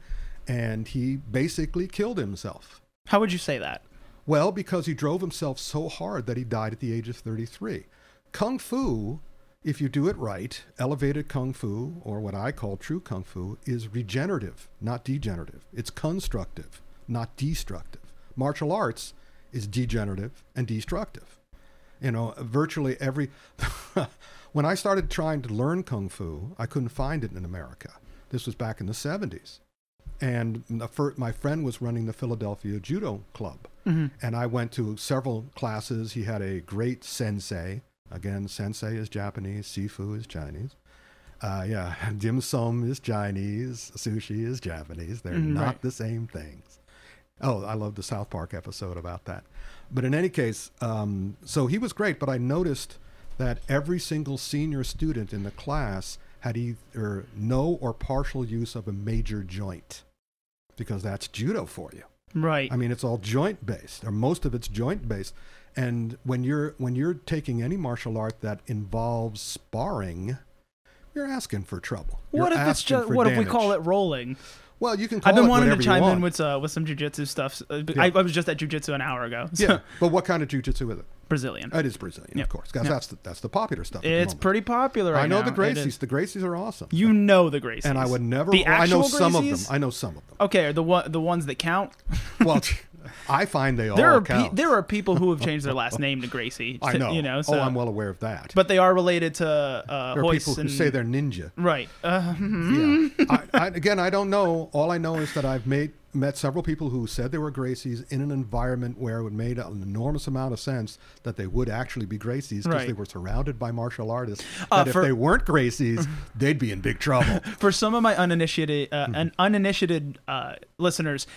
And he basically killed himself. How would you say that? Well, because he drove himself so hard that he died at the age of 33. Kung Fu if you do it right, elevated kung fu, or what I call true kung fu, is regenerative, not degenerative. It's constructive, not destructive. Martial arts is degenerative and destructive. You know, virtually every. when I started trying to learn kung fu, I couldn't find it in America. This was back in the 70s. And my friend was running the Philadelphia Judo Club. Mm-hmm. And I went to several classes. He had a great sensei. Again, sensei is Japanese, sifu is Chinese. Uh, yeah, dim sum is Chinese, sushi is Japanese. They're Mm, not right. the same things. Oh, I love the South Park episode about that. But in any case, um, so he was great, but I noticed that every single senior student in the class had either no or partial use of a major joint because that's judo for you. Right. I mean, it's all joint based, or most of it's joint based. And when you're when you're taking any martial art that involves sparring, you're asking for trouble. what You're if it's just what if we call it rolling? Well, you can. Call I've been wanting to chime in with uh, with some jujitsu stuff. Uh, Yeah. I, I was just at jujitsu an hour ago. So Yeah, but what kind of jujitsu is it? Brazilian. It is Brazilian, Yeah. of course, because Yeah. that's the, that's the popular stuff. it's pretty popular right I know now. the Gracies. The Gracies are awesome. You know the Gracies. and I would never. The well, I know actual some of them. I know some of them. Okay, the one the ones that count. Well, I find they all there are pe- there are people who have changed their last name to Gracie. I know. You know. So, oh, I'm well aware of that. but they are related to uh, there are people who say they're ninja. right. Uh, mhm. Yeah. I, I, again, I don't know. All I know is that I've made met several people who said they were Gracies in an environment where it made an enormous amount of sense that they would actually be Gracies because Right. they were surrounded by martial artists. Uh, that for- if they weren't Gracies, they'd be in big trouble. For some of my uninitiated uh, Mm-hmm. un- uninitiated uh, listeners,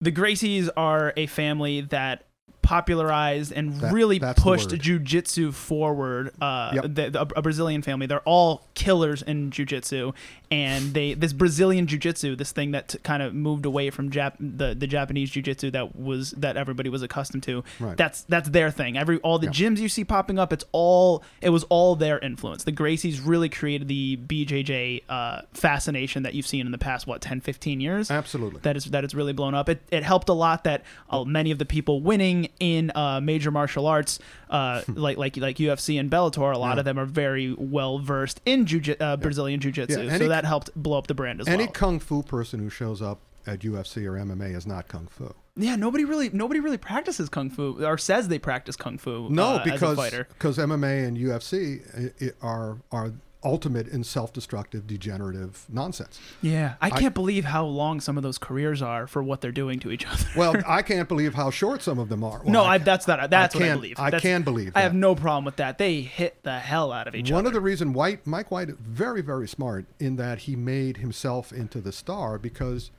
the Gracies are a family that popularized and That- really pushed jujitsu forward. Uh, Yep. the, the- a Brazilian family. They're all killers in jujitsu, and they this Brazilian jujitsu, this thing that kind of moved away from Jap- the the Japanese jujitsu that was that everybody was accustomed to. Right. That's that's their thing. Every all the Yeah. gyms you see popping up, it's all it was all their influence. The Gracies really created the BJJ uh, fascination that you've seen in the past what 10, 15 years. Absolutely. That is that is really blown up. It, it helped a lot that uh, many of the people winning in uh, major martial arts, uh, like like like UFC and Bellator, a lot. Yeah. of them are very well versed in jiu- uh, Brazilian jiu-jitsu. Yeah, so that helped blow up the brand as Any well. Any kung fu person who shows up at UFC or MMA is not kung fu. yeah, nobody really nobody really practices kung fu or says they practice kung fu. No, uh, as a because fighter. because MMA and UFC i- are are ultimate in self-destructive, degenerative nonsense. Yeah, I I- can't believe how long some of those careers are for what they're doing to each other. Well, I can't believe how short some of them are. Well, no, I, that's not. That's what I can- believe. I can believe I have no problem with that. They hit the hell out of each One other. One of the reason White Mike White very very smart in that he made himself into the star because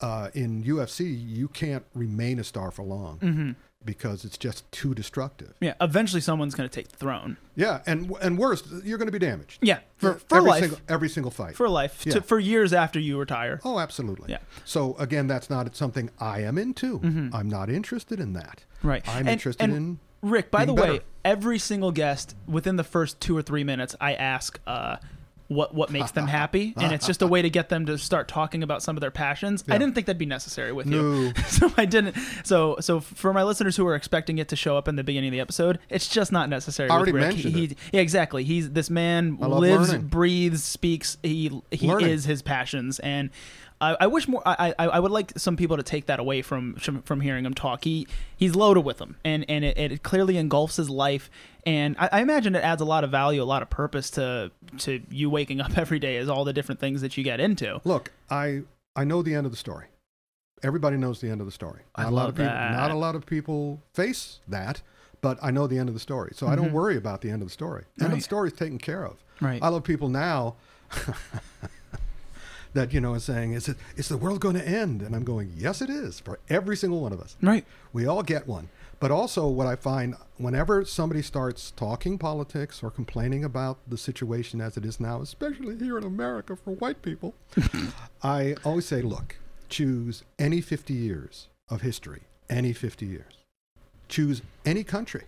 uh, in UFC you can't remain a star for long Mm-hmm. Because it's just too destructive. yeah, eventually someone's going to take the throne. Yeah, and and worse, you're going to be damaged. Yeah, for, for every life. single every single fight. for life. Yeah. To, for years after you retire. Oh, absolutely. Yeah. So again, that's not something I am into. I'm not interested in that. Mm-hmm. Right. I'm And- interested and in. Ric, by the being way, better. every single guest within the first two or three minutes, I ask uh, what what makes them happy, and it's just a way to get them to start talking about some of their passions. I didn't think that'd be necessary with you, so I didn't. So so for my listeners who are expecting it to show up in the beginning of the episode, it's just not necessary. I with already Ric. mentioned he, it. Yeah, exactly. He's this man lives, learning. breathes, speaks. He he Learning. is his passions, and I, I wish more. I, I I would like some people to take that away from from hearing him talk. He he's loaded with them, and and it, it clearly engulfs his life. And I, I imagine it adds a lot of value, a lot of purpose to to you waking up every day as all the different things that you get into. Look, I I know the end of the story. Everybody knows the end of the story. I Not a lot of people. that. Not a lot of people face that, but I know the end of the story, so I don't worry about the end of the story. End of Mm-hmm. The story is taken care of. Right. I love people now. that you know is saying is it is the world going to end and i'm going yes it is for every single one of us Right. we all get one. But also, what I find whenever somebody starts talking politics or complaining about the situation as it is now, especially here in America for white people, I always say, look, choose any 50 years of history, any 50 years. Choose any country.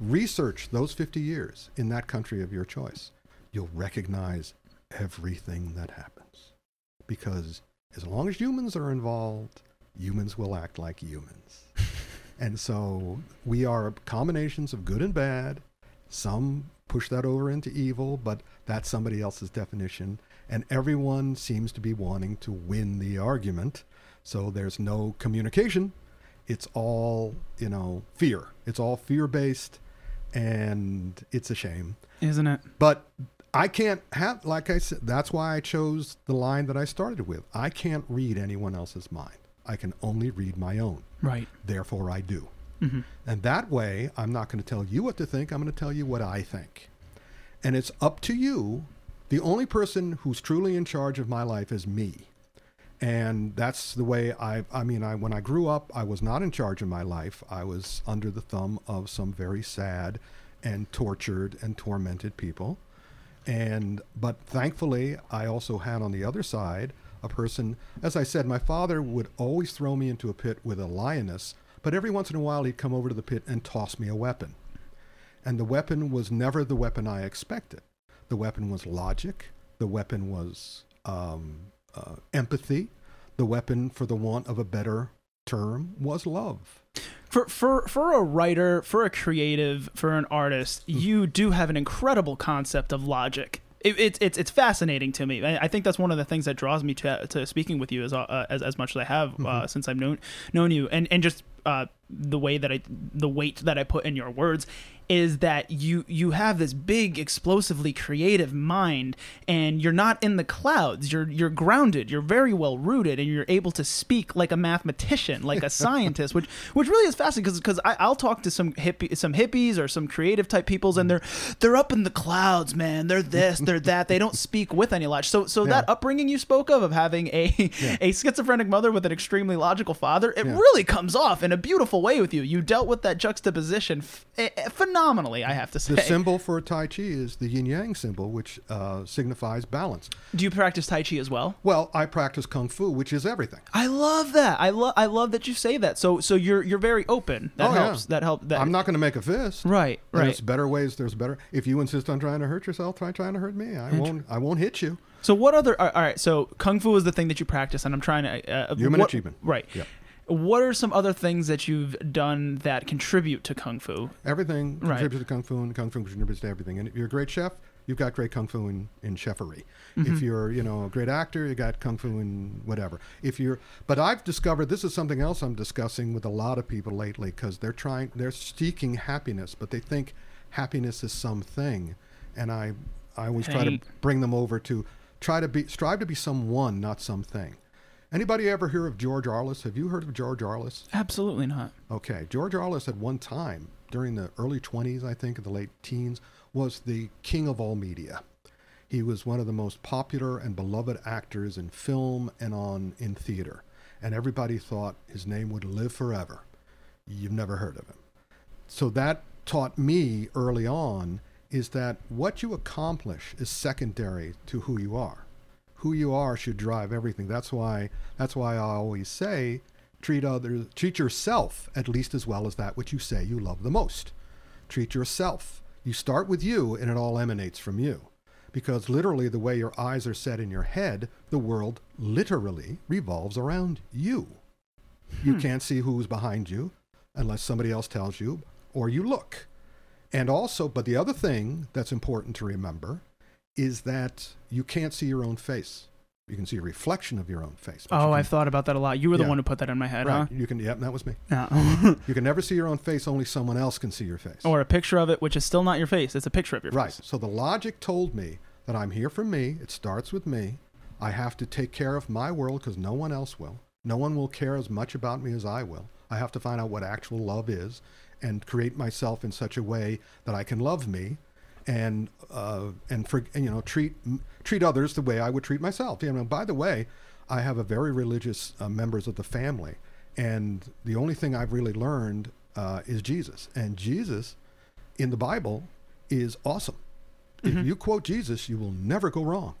Research those 50 years in that country of your choice. You'll recognize everything that happens. Because as long as humans are involved, humans will act like humans. And so we are combinations of good and bad. Some push that over into evil, but that's somebody else's definition. And everyone seems to be wanting to win the argument. So there's no communication. It's all, you know, fear. It's all fear based. And it's a shame. Isn't it? But I can't have, like I said, that's why I chose the line that I started with. I can't read anyone else's mind. I can only read my own. Right. Therefore, I do. Mm-hmm. And that way, I'm not going to tell you what to think. I'm going to tell you what I think. And it's up to you. The only person who's truly in charge of my life is me. And that's the way I, I mean, I, when I grew up, I was not in charge of my life. I was under the thumb of some very sad and tortured and tormented people. And, but thankfully, I also had on the other side a person, as I said, my father would always throw me into a pit with a lioness, but every once in a while he'd come over to the pit and toss me a weapon. And the weapon was never the weapon I expected. The weapon was logic. The weapon was um, uh, empathy. The weapon, for the want of a better term, was love. For for for a writer, for a creative, for an artist, Hmm. you do have an incredible concept of logic. It, it's it's it's fascinating to me. I, I think that's one of the things that draws me to, to speaking with you as uh, as as much as I have Mm-hmm. uh, since I've known known you, and and just uh, the way that I the weight that I put in your words is that you you have this big explosively creative mind and you're not in the clouds. You're you're grounded. You're very well rooted and you're able to speak like a mathematician like a scientist which which really is fascinating because because I'll talk to some hippie some hippies or some creative type peoples and they're they're up in the clouds man. They're this they're that. They don't speak with any logic. So so that upbringing you spoke of of having a a schizophrenic mother with an extremely logical father it Yeah. really comes off in a beautiful way with you. You dealt with that juxtaposition f- eh, eh, phenomenally I have to say The symbol for Tai Chi is the yin yang symbol, which uh, signifies balance. do you practice tai chi as well Well, I practice Kung Fu, which is everything. I love that. I love. I love that you say that. So, so you're you're very open. That Oh, yeah. helps. That helps. That I'm not going to make a fist. right. Right. There's better ways. There's better. If you insist on trying to hurt yourself, try trying to hurt me. I won't. I won't hit you. So, what other? All right. So, kung fu is the thing that you practice, and I'm trying to. Uh, Human what- achievement. Right. Yeah. What are some other things that you've done that contribute to kung fu? Everything Right. contributes to kung fu, and kung fu contributes to everything. And if you're a great chef, you've got great kung fu in, in chefery. If mm-hmm. you're, you know, a great actor, you got kung fu in whatever. If you're, but I've discovered this is something else I'm discussing with a lot of people lately because they're trying, they're seeking happiness, but they think happiness is something, and I, I always try to bring them over to try to be, strive to be someone, not something. Anybody ever hear of George Arliss? Have you heard of George Arliss? Absolutely not. Okay, George Arliss at one time during the early 20s, I think, and the late teens, was the king of all media. He was one of the most popular and beloved actors in film and on in theater, and everybody thought his name would live forever. You've never heard of him. So that taught me early on is that what you accomplish is secondary to who you are. Who you are should drive everything. That's why that's why I always say treat others treat yourself at least as well as that which you say you love the most. Treat yourself. You start with you and it all emanates from you. Because literally the way your eyes are set in your head, the world literally revolves around you. You hmm. can't see who's behind you unless somebody else tells you or you look. And also, but the other thing that's important to remember is that you can't see your own face. You can see a reflection of your own face. Oh, I've thought about that a lot. You were the Yeah. one who put that in my head, right. You can. Yep, that was me. huh? Yeah. You can never see your own face. Only someone else can see your face. or a picture of it, which is still not your face. It's a picture of your Right. face. Right. So the logic told me that I'm here for me. It starts with me. I have to take care of my world because no one else will. No one will care as much about me as I will. I have to find out what actual love is and create myself in such a way that I can love me and uh, and for you know treat treat others the way I would treat myself. You know, by the way, I have a very religious uh, members of the family, and the only thing I've really learned uh, is Jesus. And Jesus in the Bible is awesome. If you quote Jesus, you will never go wrong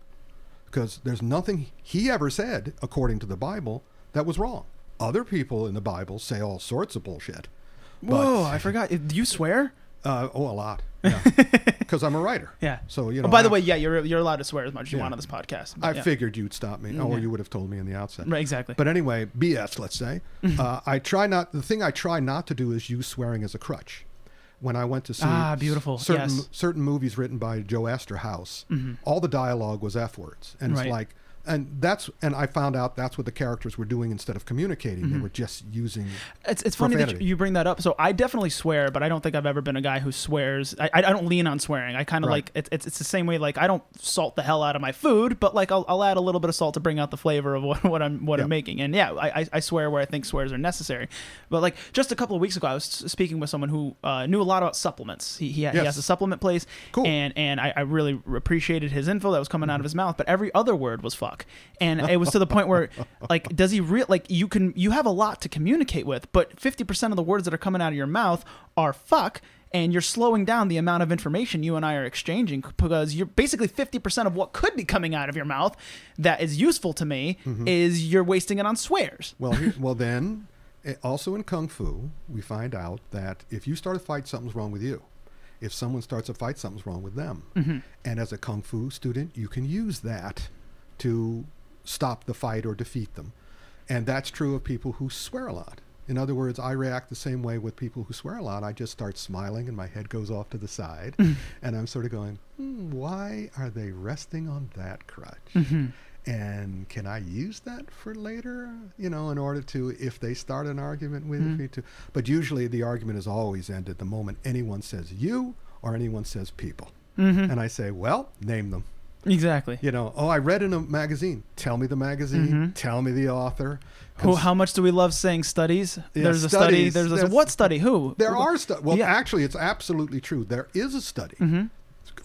because there's nothing he ever said, according to the Bible, that was wrong. Other people in the Bible say all sorts of bullshit. Whoa, I forgot. Do you swear? Uh, oh, a lot. Yeah, Because I'm a writer. Yeah. So, you know. oh, by the I- way, yeah, you're you're allowed to swear as much as you Yeah. want on this podcast. I yeah. figured you'd stop me, or Yeah. you would have told me in the outset. Right, exactly. But anyway, BS, let's say. Mm-hmm. uh, I try not. The thing I try not to do is use swearing as a crutch. when I went to see Ah, beautiful. certain Yes. Mm-hmm. certain movies written by Joe Eszterhas, all the dialogue was f words, and Right. it's like, and that's and I found out that's what the characters were doing instead of communicating. Mm-hmm. They were just using. It's, it's funny that you bring that up. So I definitely swear, but I don't think I've ever been a guy who swears. I, I don't lean on swearing. I kind of Right. like it's, it's it's the same way. Like I don't salt the hell out of my food, but like I'll, I'll add a little bit of salt to bring out the flavor of what, what I'm what Yeah. I'm making. And yeah, I, I- swear where I think swears are necessary. But like just a couple of weeks ago, I was speaking with someone who uh, knew a lot about supplements. He he, ha- he has a supplement place, Cool. and and I, I really appreciated his info that was coming out of his mouth. But every other word was fuck, and it was to the point where like does he real like you can you have a lot to communicate with, but fifty percent of the words that are coming out of your mouth are fuck. And you're slowing down the amount of information you and I are exchanging because you're basically 50% of what could be coming out of your mouth that is useful to me is you're wasting it on swears. Well, here, well then, eh, also in kung fu, we find out that if you start a fight, something's wrong with you. If someone starts a fight, something's wrong with them. Mm-hmm. And as a kung fu student, you can use that to stop the fight or defeat them. And that's true of people who swear a lot. In other words, I react the same way with people who swear a lot. I just start smiling and my head goes off to the side. Mm-hmm. and I'm sort of going, hmm, why are they resting on that crutch? Mm-hmm. And can I use that for later, you know, in order to, if they start an argument with mm-hmm. me to, but usually the argument is always ended the moment anyone says you or anyone says people. And I say, well, name them. Exactly. You know, oh, I read in a magazine. Tell me the magazine. Mm-hmm. Tell me the author. Who, how much do we love saying studies? Yeah, there's a study. There's a what study? Who? There are studies. Well, Yeah. actually, it's absolutely true. There is a study. Mm-hmm.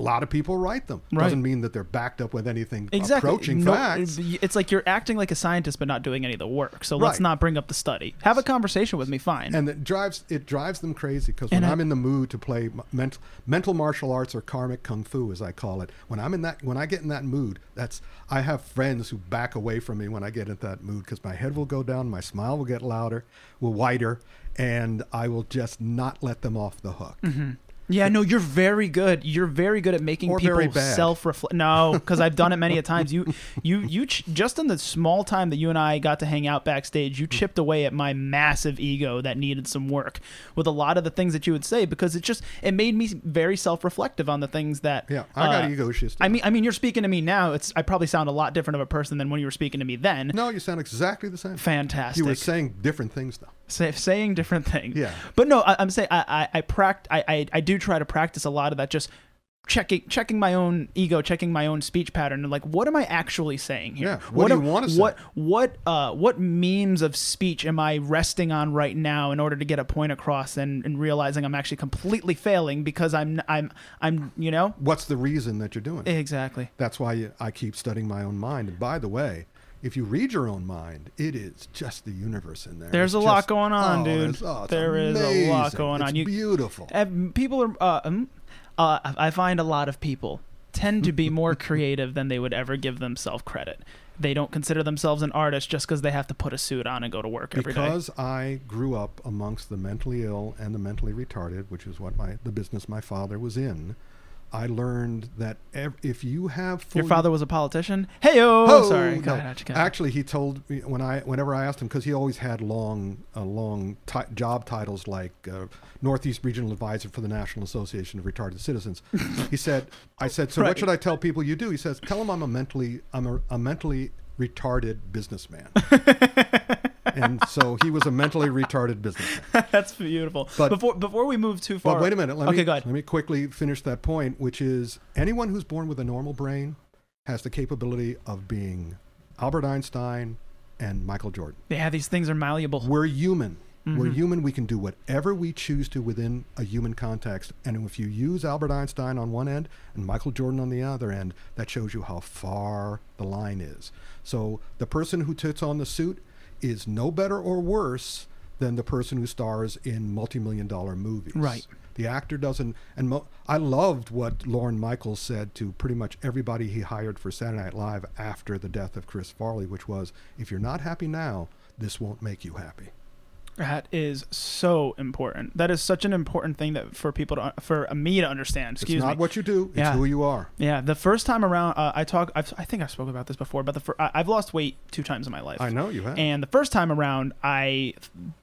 A lot of people write them. Right. Doesn't mean that they're backed up with anything exactly. approaching No, facts. It's like you're acting like a scientist but not doing any of the work. So let's not bring up the study. Have a conversation with me, fine. and it drives it drives them crazy because when I- I'm in the mood to play mental mental martial arts or karmic kung fu, as I call it, when I'm in that when I get in that mood, that's I have friends who back away from me when I get in that mood because my head will go down, my smile will get louder, will wider, and I will just not let them off the hook. Mm-hmm. Yeah, no, you're very good. You're very good at making Or people self-reflect. No, because I've done it many a times. You, you, you. Ch- just in the small time that you and I got to hang out backstage, you chipped away at my massive ego that needed some work with a lot of the things that you would say because it just it made me very self-reflective on the things that. Yeah, I got uh, ego issues. too. I mean, I mean, you're speaking to me now. It's I probably sound a lot different of a person than when you were speaking to me then. no, you sound exactly the same. Fantastic. You were saying different things though. Say, saying different things. Yeah. But no, I, I'm saying I I I, pract- I I I do try to practice a lot of that. Just checking checking my own ego, checking my own speech pattern, and like, what am I actually saying here? Yeah, what do you am- wanna say? What what uh what memes of speech am I resting on right now in order to get a point across and, and realizing I'm actually completely failing because I'm I'm I'm you know What's the reason that you're doing? it? exactly. That's why I keep studying my own mind. And by the way, if you read your own mind, it is just the universe in there. There's It's a lot going on, oh, dude. oh, There is a lot amazing. going on. It's You- beautiful. People are uh, um, uh, I find a lot of people tend to be more creative than they would ever give themselves credit. They don't consider themselves an artist just because they have to put a suit on and go to work every day. because I grew up amongst the mentally ill and the mentally retarded, which is what my the business my father was in. I learned that ev- if you have full Your father was a politician. Hey Oh, sorry. no. Ahead, Archie, go ahead. Actually, he told me when I, whenever I asked him, because he always had long, uh, long ti job titles like uh, Northeast Regional Advisor for the National Association of Retarded Citizens. he said, "I said, so Right. what should I tell people you do?" He says, "Tell them I'm a mentally, I'm a, a mentally retarded businessman." and so he was a mentally retarded businessman. That's beautiful. But- before before we move too far, But wait a minute. Let okay, me go ahead. let me quickly finish that point, which is anyone who's born with a normal brain has the capability of being Albert Einstein and Michael Jordan. Yeah, these things are malleable. We're human. We're Mm-hmm. human. We can do whatever we choose to within a human context. And if you use Albert Einstein on one end and Michael Jordan on the other end, that shows you how far the line is. So the person who puts on the suit is no better or worse than the person who stars in multi-million dollar movies. Right. The actor doesn't. And mo- I loved what Lorne Michaels said to pretty much everybody he hired for Saturday Night Live after the death of Chris Farley, which was, if you're not happy now, this won't make you happy. That is so important. That is such an important thing that for people to for me to understand. Excuse it's not me. what you do; it's Yeah. who you are. Yeah, the first time around, uh, I talk. I've, I think I spoke about this before, but the fir- I, I've lost weight two times in my life. I know you have. And the first time around, I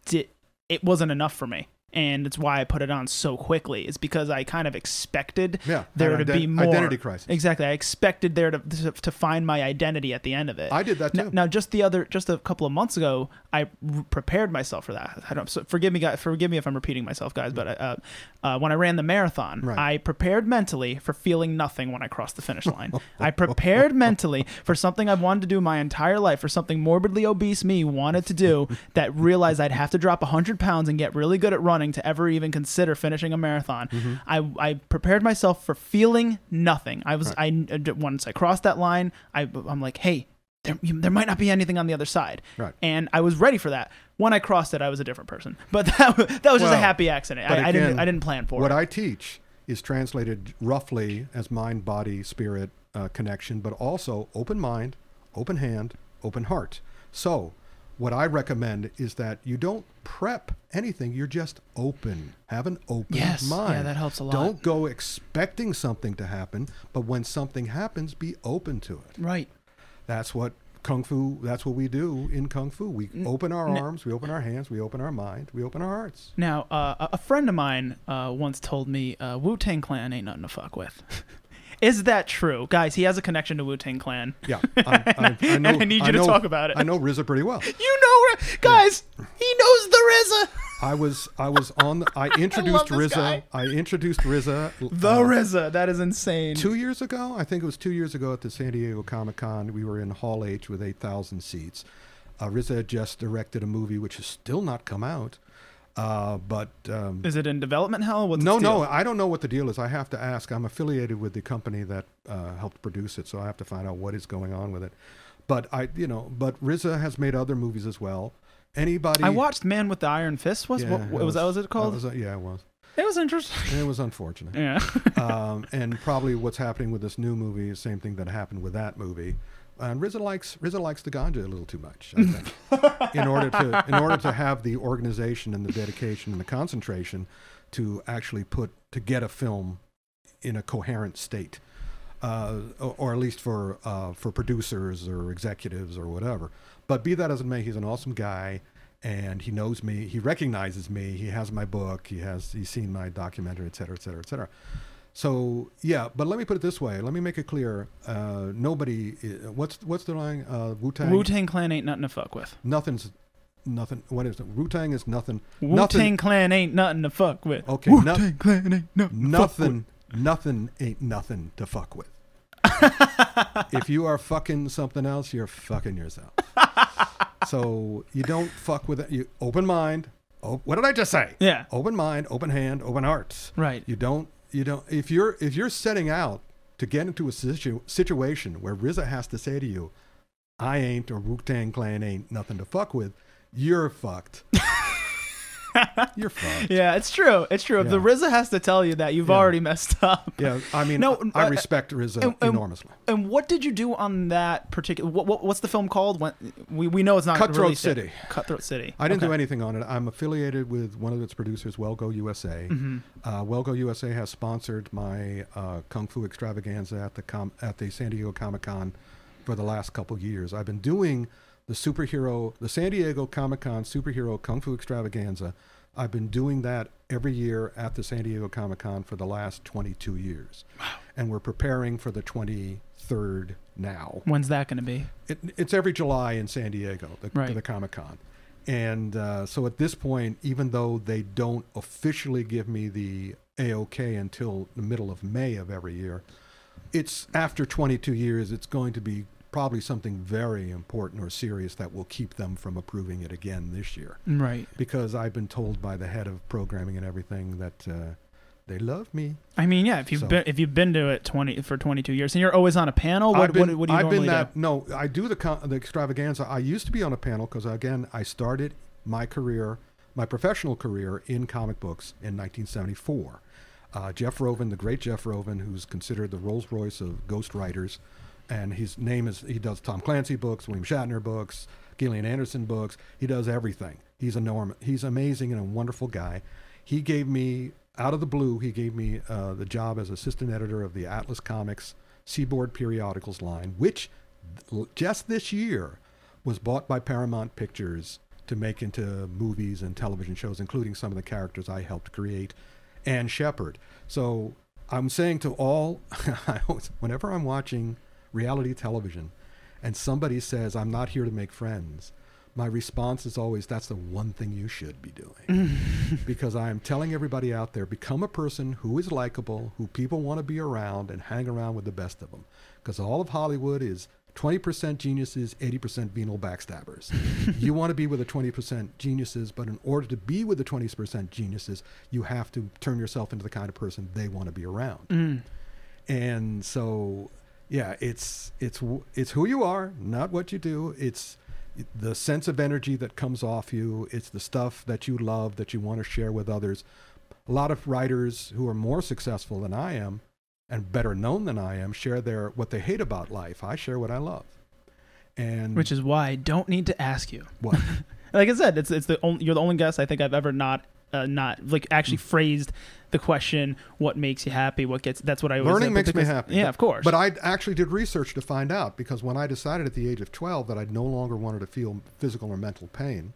did. It wasn't enough for me. And it's why I put it on so quickly. It's because I kind of expected Yeah, there to ident- be more identity crisis. Exactly, I expected there to, to to find my identity at the end of it. I did that Now, too. now, just the other, just a couple of months ago, I prepared myself for that. I don't. So forgive me, guys. Forgive me if I'm repeating myself, guys. But uh, uh, when I ran the marathon, Right. I prepared mentally for feeling nothing when I crossed the finish line. I prepared mentally for something I've wanted to do my entire life, for something morbidly obese me wanted to do. that realized I'd have to drop hundred pounds and get really good at running to ever even consider finishing a marathon. Mm-hmm. I I prepared myself for feeling nothing. I was I once I crossed that line, I I'm like, hey there, there might not be anything on the other side. Right. And I was ready for that. When I crossed it, I was a different person. But that, that was just a happy accident. I, I didn't I didn't plan for what it. What I teach is translated roughly as mind, body, spirit uh, connection, but also open mind, open hand, open heart. So, what I recommend is that you don't prep anything. You're just open. Have an open Yes, yeah, mind. that helps a lot. Don't go expecting something to happen, but when something happens, be open to it. right. That's what kung fu. That's what we do in kung fu. We open our arms, we open our hands, we open our mind, we open our hearts. Now, uh, a- a friend of mine uh, once told me uh, Wu Tang Clan ain't nothing to fuck with. Is that true, guys? He has a connection to Wu Tang Clan. Yeah, I, I, I know. I need you to know- talk about it. I know RZA pretty well. You know, guys, he knows the RZA. I was I was on. The, I introduced this RZA. guy. I introduced RZA. The uh, RZA. That is insane. Two years ago, I think it was two years ago at the San Diego Comic Con. We were in Hall H with 8,000 seats. Uh, RZA had just directed a movie which has still not come out. Uh, but um, Is it in development hell? What's no, no, I don't know what the deal is. I have to ask. I'm affiliated with the company that uh, helped produce it, so I have to find out what is going on with it. But I, you know, but RZA has made other movies as well. Anybody? I watched Man with the Iron Fist. Was Yeah, what, it what was that? Was it called? was- yeah, it was. it was interesting. It was unfortunate. Yeah. um, and probably what's happening with this new movie is the same thing that happened with that movie. And RZA likes RZA likes the ganja a little too much. I think, in order to in order to have the organization and the dedication and the concentration to actually put to get a film in a coherent state, uh, or, or at least for uh, for producers or executives or whatever. But be that as it may, he's an awesome guy, and he knows me. He recognizes me. He has my book. He has he's seen my documentary, et cetera, et cetera, et cetera. So yeah, but let me put it this way. Let me make it clear. Uh, nobody. i- What's what's the line? Uh, Wu Tang. Wu Tang Clan ain't nothing to fuck with. Nothing's nothing. What is it? Wu Tang is nothing. Wu. Tang Clan ain't nothing to fuck with. Okay, Wu no- Tang Clan ain't nothing. to fuck. Nothing. Nothing ain't nothing to fuck with. if you are fucking something else, you're fucking yourself. so you don't fuck with it. You open mind. Oh, what did I just say? Yeah. Open mind, open hand, open heart. Right. You don't. You don't. If you're if you're setting out to get into a situ- situation where RZA has to say to you, "I ain't" or Wu Tang Clan ain't nothing to fuck with, you're fucked. you're fucked. Yeah, it's true. It's true. If the Yeah. RZA has to tell you that, you've Yeah. already messed up. Yeah, I mean, No, I respect RZA and- and- enormously. And what did you do on that particular? What, what what's the film called? When we we know it's not Cutthroat. City. Cutthroat City. I didn't Okay. do anything on it. I'm affiliated with one of its producers, Well Go USA. Mm-hmm. Uh, Well Go USA has sponsored my uh, kung fu extravaganza at the com- at the San Diego Comic Con for the last couple years. I've been doing the superhero, the San Diego Comic Con superhero kung fu extravaganza. I've been doing that every year at the San Diego Comic Con for the last 22 years, and we're preparing for the 23rd now. When's that going to be? It, it's every July in San Diego, the, Right. the Comic Con. And uh, so at this point, even though they don't officially give me the AOK until the middle of May of every year, it's after 22 years, it's going to be probably something very important or serious that will keep them from approving it again this year. Right. Because I've been told by the head of programming and everything that uh, they love me. I mean, yeah. If you've So- been if you've been to it twenty for twenty two years, and you're always on a panel, what I've been, what, what do you I've been that. do? No, I do the the extravaganza. I used to be on a panel because again, I started my career, my professional career in comic books in 1974. Uh, Jeff Rovin, the great Jeff Rovin, who's considered the Rolls Royce of ghost writers, and his name is he does Tom Clancy books, William Shatner books, Gillian Anderson books. He does everything. He's enormous. He's amazing and a wonderful guy. He gave me out of the blue. He gave me uh, the job as assistant editor of the Atlas Comics Seaboard Periodicals line, which just this year was bought by Paramount Pictures to make into movies and television shows, including some of the characters I helped create and Shepard. So I'm saying to all, whenever I'm watching reality television and somebody says, I'm not here to make friends, my response is always, that's the one thing you should be doing. because I am telling everybody out there, become a person who is likable, who people want to be around and hang around with the best of them. Because all of Hollywood is 20% geniuses, 80% venal backstabbers. you want to be with the 20% geniuses, but in order to be with the 20% geniuses, you have to turn yourself into the kind of person they want to be around. Mm. And so, yeah, it's it's it's who you are, not what you do. It's the sense of energy that comes off you. It's the stuff that you love that you want to share with others. A lot of writers who are more successful than I am and better known than I am share their what they hate about life. I share what I love. And Which is why I don't need to ask you. what? Like I said, it's it's the only you're the only guest I think I've ever not uh, not like actually Mm. phrased the question what makes you happy what gets that's what I always Learning makes me happy. yeah of course But I actually did research to find out because when I decided at the age of 12 that I no longer wanted to feel physical or mental pain,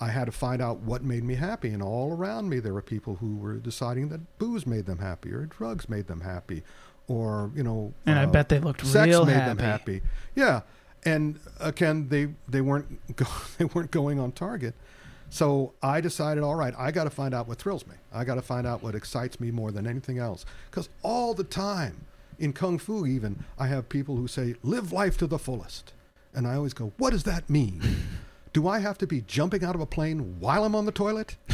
I had to find out what made me happy. And all around me, there were people who were deciding that booze made them happy or drugs made them happy or, you know, and I uh, bet they looked sex real made happy. them happy. Yeah. And again, they, they weren't go, they weren't going on target. So I decided, all right, I got to find out what thrills me. I got to find out what excites me more than anything else. Because all the time, in Kung Fu even, I have people who say, live life to the fullest. And I always go, what does that mean? Do I have to be jumping out of a plane while I'm on the toilet?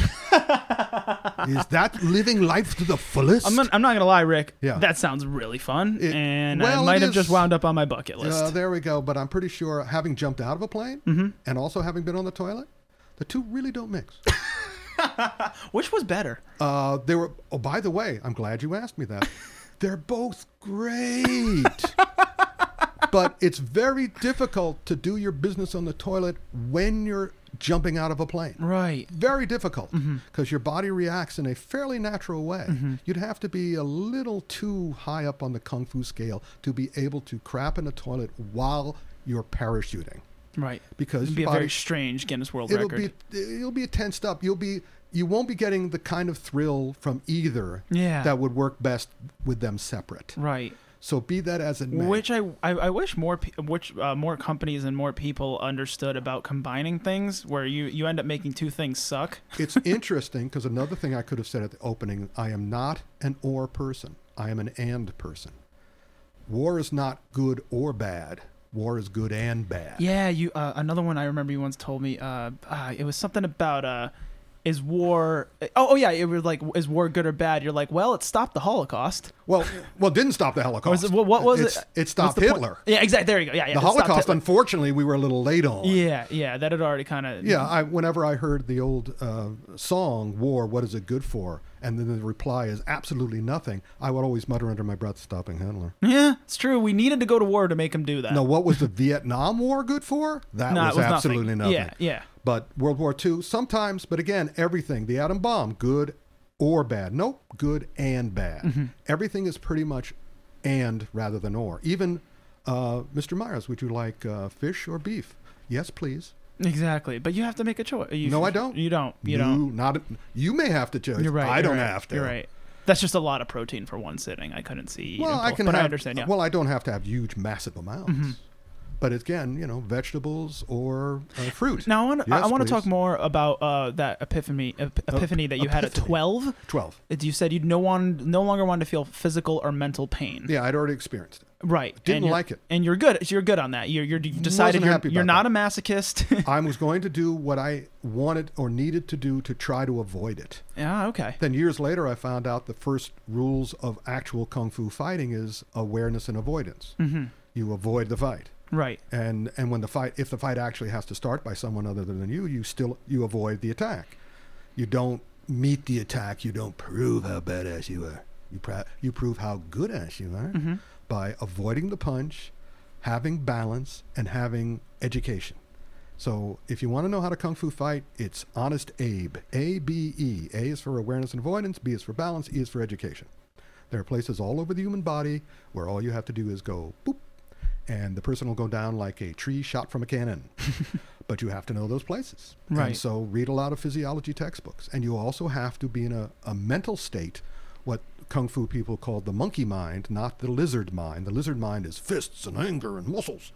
Is that living life to the fullest? I'm not, I'm not gonna lie, Ric. Yeah. that sounds really fun, It- and well, I might have is- just wound up on my bucket list. Uh, there we go. But I'm pretty sure having jumped out of a plane Mm-hmm. and also having been on the toilet, the two really don't mix. Which was better? Uh, they were. Oh, by the way, I'm glad you asked me that. They're both great. but it's very difficult to do your business on the toilet when you're jumping out of a plane. Right. Very difficult Mm-hmm. because your body reacts in a fairly natural way. You'd have to be a little too high up on the kung fu scale to be able to crap in a toilet while you're parachuting Right. because It'd be a body, very strange Guinness World it'll Record. be you'll be tensed up. You'll be you won't be getting the kind of thrill from either Yeah. that would work best with them separate. right. So be that as it may. Which I, I I wish more which uh, more companies and more people understood about combining things where you you end up making two things suck. it's interesting because another thing I could have said at the opening I am not an or person, I am an and person. War is not good or bad, war is good and bad. Yeah, you uh, another one I remember you once told me uh, uh it was something about uh is war oh, oh yeah it was like is war good or bad you're like well it stopped the holocaust Well, well, it didn't stop the Holocaust. it, what, what was It's- it It stopped the point? Hitler. yeah exactly there you go yeah yeah The Holocaust, unfortunately, we were a little late on. yeah yeah that had already kind of Yeah, I, whenever I heard the old uh, song "War, What Is It Good For," and then the reply is absolutely nothing, I would always mutter under my breath, "Stopping Hitler." yeah it's true we needed to go to war to make him do that No, what was the Vietnam War good for? That No, was, was absolutely nothing. yeah yeah But World War II, sometimes, but again, everything. The atom bomb, good or bad. Nope, good and bad. Mm-hmm. Everything is pretty much and rather than or. Even uh, Mr. Meyers, would you like uh, fish or beef? Yes, please. Exactly but you have to make a choice you, No, I don't. you don't you No, don't Not. You may have to choose. you're right I you're don't right, have to. you're right that's just a lot of protein for one sitting I couldn't see Well, I can but have. I understand yeah Mm-hmm. Well, I don't have to have huge, massive amounts. But again, you know, vegetables or uh, fruit. Now I want I Yes, want to talk more about uh, that epiphany ep- epiphany that you had at twelve. Twelve. You said you no one no longer wanted to feel physical or mental pain. Yeah, I'd already experienced it. Right. Didn't and like it. And you're good. You're good on that. You're you're you decided you're, you're not a masochist. I was going to do what I wanted or needed to do to try to avoid it. yeah. Okay. Then years later, I found out the first rules of actual kung fu fighting is awareness and avoidance. Mm-hmm. You avoid the fight, Right. and and when the fight, if the fight actually has to start by someone other than you, you still you avoid the attack. You don't meet the attack. You don't prove how badass you are. You pro- you prove how good ass you are Mm-hmm. By avoiding the punch, having balance, and having education. So if you want to know how to kung fu fight, it's Honest Abe. A B E. A is for awareness and avoidance. B is for balance. E is for education. There are places all over the human body where all you have to do is go boop, and the person will go down like a tree shot from a cannon. but you have to know those places. Right. And so read a lot of physiology textbooks. And you also have to be in a, a mental state, what Kung Fu people call the monkey mind, not the lizard mind. The lizard mind is fists and anger and muscles.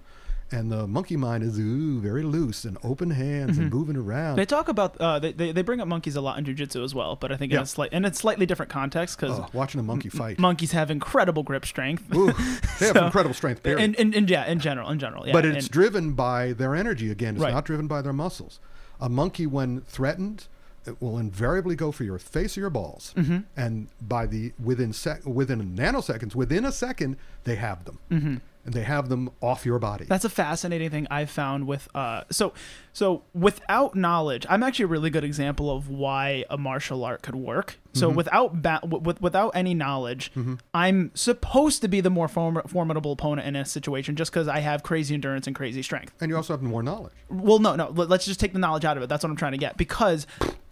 And the monkey mind is ooh, very loose and open hands and moving around. They talk about uh, they, they they bring up monkeys a lot in jujitsu as well, but I think in Yeah. a slight in a slightly different context because Oh, watching a monkey fight. monkeys have incredible grip strength. Ooh, they have incredible strength, period. and, and, and yeah, in general, in general, yeah. but it's and- driven by their energy again. It's Right. not driven by their muscles. A monkey, when threatened, it will invariably go for your face or your balls. Mm-hmm. And by the within sec, within nanoseconds, within a second, they have them, mm-hmm. and they have them off your body. That's a fascinating thing I've found with uh so so without knowledge, I'm actually a really good example of why a martial art could work. So Mm-hmm. without ba- w- with, without any knowledge, I'm supposed to be the more form- formidable opponent in a situation just because I have crazy endurance and crazy strength. and you also have more knowledge. Well, no, no. let- Let's just take the knowledge out of it. That's what I'm trying to get. Because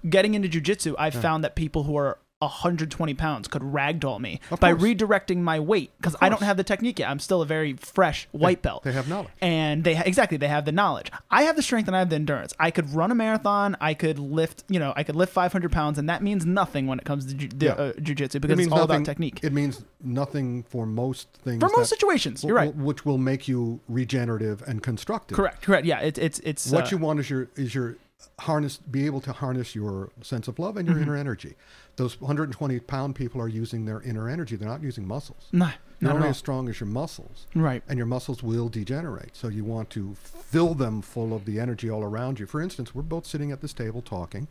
getting into jujitsu, I've found that people who are 120 pounds could ragdoll me by redirecting my weight because I don't have the technique yet. I'm still a very fresh white belt. They have knowledge. and they ha- exactly they have the knowledge. I have the strength and I have the endurance. I could run a marathon. I could lift, you know, I could lift 500 pounds, and that means nothing when it comes to ju- Yeah. uh, jujitsu It because means it's all nothing, about technique. It means nothing for most things. For most that- situations, you're right. Which will make you regenerative and constructive. Correct, correct. Yeah, it's it's it's what uh, you want is your is your harness be able to harness your sense of love and Mm-hmm. your inner energy. Those 120 pound people are using their inner energy. They're not using muscles. Nah, you're only as strong as your muscles. Right. and your muscles will degenerate. So you want to fill them full of the energy all around you. For instance we're both sitting at this table talking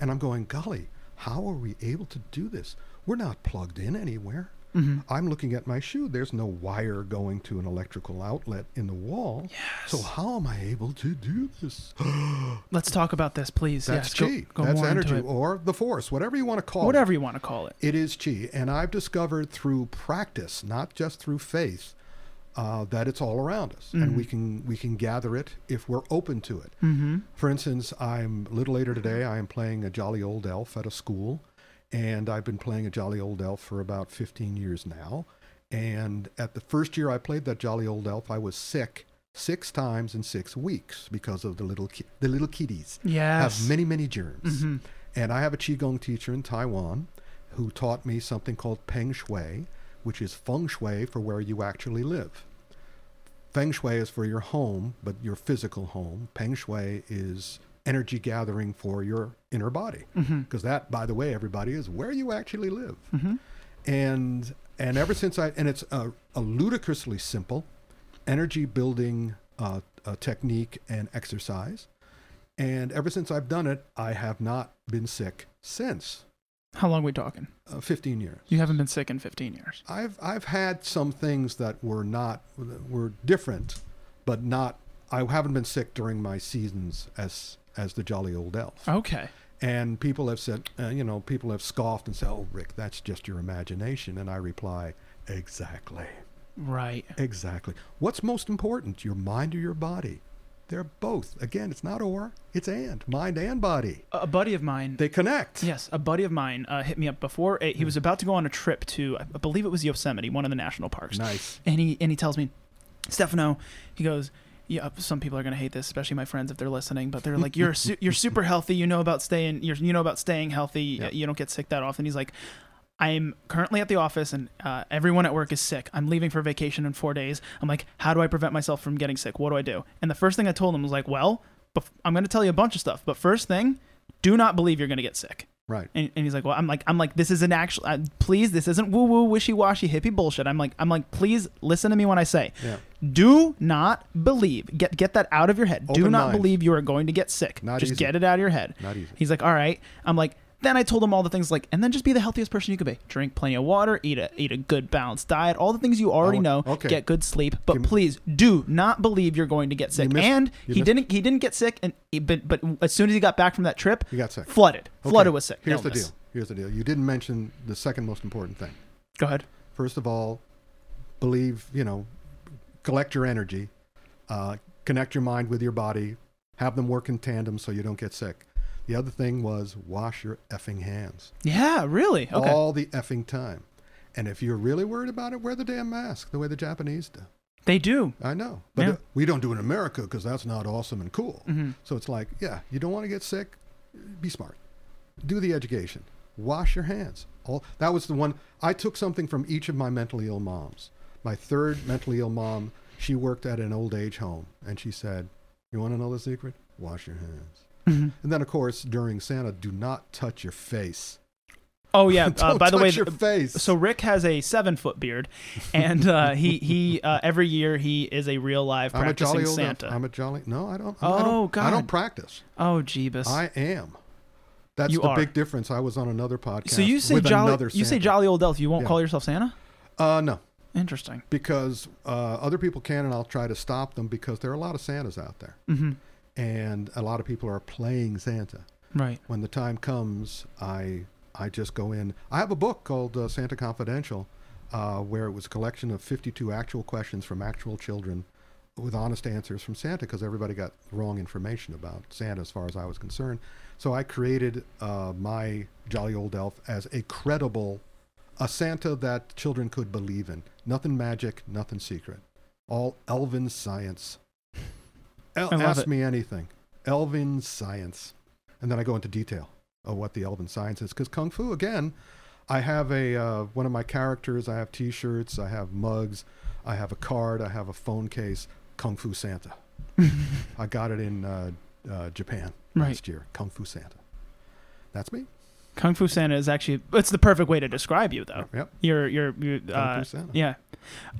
and i'm going golly how are we able to do this? We're not plugged in anywhere Mm-hmm. I'm looking at my shoe. There's no wire going to an electrical outlet in the wall. Yes. So how am I able to do this? Let's talk about this, please. That's yes, go- chi. Go, That's energy or the force, whatever you want to call whatever it. Whatever you want to call it. It is chi. And I've discovered through practice, not just through faith, uh, that it's all around us, and we can we can gather it if we're open to it. Mm-hmm. For instance, I'm a little later today. I am playing a jolly old elf at a school, and I've been playing a jolly old elf for about 15 years now. And at the first year I played that jolly old elf, I was sick six times in six weeks because of the little ki- the little kitties Yes. have many many germs. Mhm. And I have a qigong teacher in Taiwan who taught me something called peng shui, which is feng shui for where you actually live. Feng shui is for your home, but your physical home. Peng shui is energy gathering for your inner body. Because that, by the way, everybody is where you actually live. And and ever since I and it's a, a ludicrously simple energy building uh, uh, technique and exercise. And ever since I've done it, I have not been sick since. How long are we talking? Uh, 15 years. You haven't been sick in 15 years. I've I've had some things that were not were different, but not. I haven't been sick during my seasons as as the jolly old elf. Okay. And people have said, uh, you know, people have scoffed and said, "Oh, Ric, that's just your imagination." And I reply, "Exactly, Right. exactly. What's most important, your mind or your body? They're both. Again, it's not or, it's and. Mind and body. A buddy of mine. They connect. Yes, a buddy of mine uh, hit me up before. He was about to go on a trip to, I believe it was Yosemite, one of the national parks. Nice. And he and he tells me, Stefano, he goes, yeah. Some people are gonna hate this, especially my friends if they're listening. But they're like, you're su- you're super healthy. You know about staying. You're, you know about staying healthy. You don't get sick that often. He's like, I'm currently at the office and uh, everyone at work is sick. I'm leaving for vacation in four days. I'm like, how do I prevent myself from getting sick? What do I do? And the first thing I told him was like, well, bef- I'm going to tell you a bunch of stuff. But first thing, do not believe you're going to get sick. Right. And, and he's like, well, I'm like, I'm like, this is an actual, uh, please, this isn't woo woo wishy washy hippie bullshit. I'm like, I'm like, please listen to me when I say, Yeah. do not believe. Get get that out of your head. do not mind. believe you are going to get sick. Not Just easy. get it out of your head. Not easy. He's like, all right. I'm like, then I told him all the things like, and then just be the healthiest person you could be. Drink plenty of water, eat a eat a good balanced diet, all the things you already Oh, know. okay. Get good sleep, but please do not believe you're going to get sick. missed- and he missed- didn't he didn't get sick, and he- but but as soon as he got back from that trip, he got sick. flooded, Okay, flooded with sick. Here's the deal. Here's the deal. You didn't mention the second most important thing. Go ahead. First of all, believe, you know, collect your energy, uh, connect your mind with your body, have them work in tandem so you don't get sick. The other thing was wash your effing hands Yeah, really. Okay. all the effing time. And if you're really worried about it, wear the damn mask the way the Japanese do. They do. I know, but Yeah. we don't do it in America because that's not awesome and cool. Mm-hmm. So it's like, yeah, you don't want to get sick, be smart, do the education, wash your hands. All that was the one I took something from each of my mentally ill moms. My third mentally ill mom, she worked at an old age home, and she said, "You want to know the secret? Wash your hands." Mm-hmm. And then, of course, during Santa, do not touch your face. Oh yeah. Uh, by the way, your face. so Ric has a seven foot beard, and uh, he he uh, every year he is a real live I'm a practicing jolly old. Santa. I'm a jolly. No, I don't. I Oh, don't, I don't practice. oh Jeebus. I am. That's You the are. big difference. I was on another podcast. so you say jolly you say jolly old elf. You won't Yeah. call yourself Santa? Uh, no, Interesting. because uh, other people can, and I'll try to stop them because there are a lot of Santas out there, Mm-hmm. And a lot of people are playing Santa. Right. When the time comes, I I just go in. I have a book called uh, Santa Confidential, uh, where it was a collection of 52 actual questions from actual children with honest answers from Santa because everybody got wrong information about Santa as far as I was concerned. So I created uh, my jolly old elf as a credible, a Santa that children could believe in. Nothing magic, nothing secret. All elven science. El- ask it. me anything. Elven science. And then I go into detail of what the elven science is. Because Kung Fu, again, I have a uh, one of my characters. I have T-shirts. I have mugs. I have a card. I have a phone case. Kung Fu Santa. I got it in uh, uh, Japan Right. last year. Kung Fu Santa. That's me. Kung Fu Santa is actually it's the perfect way to describe you though. Yep. You're you're, you Kung uh, Fu Santa. yeah.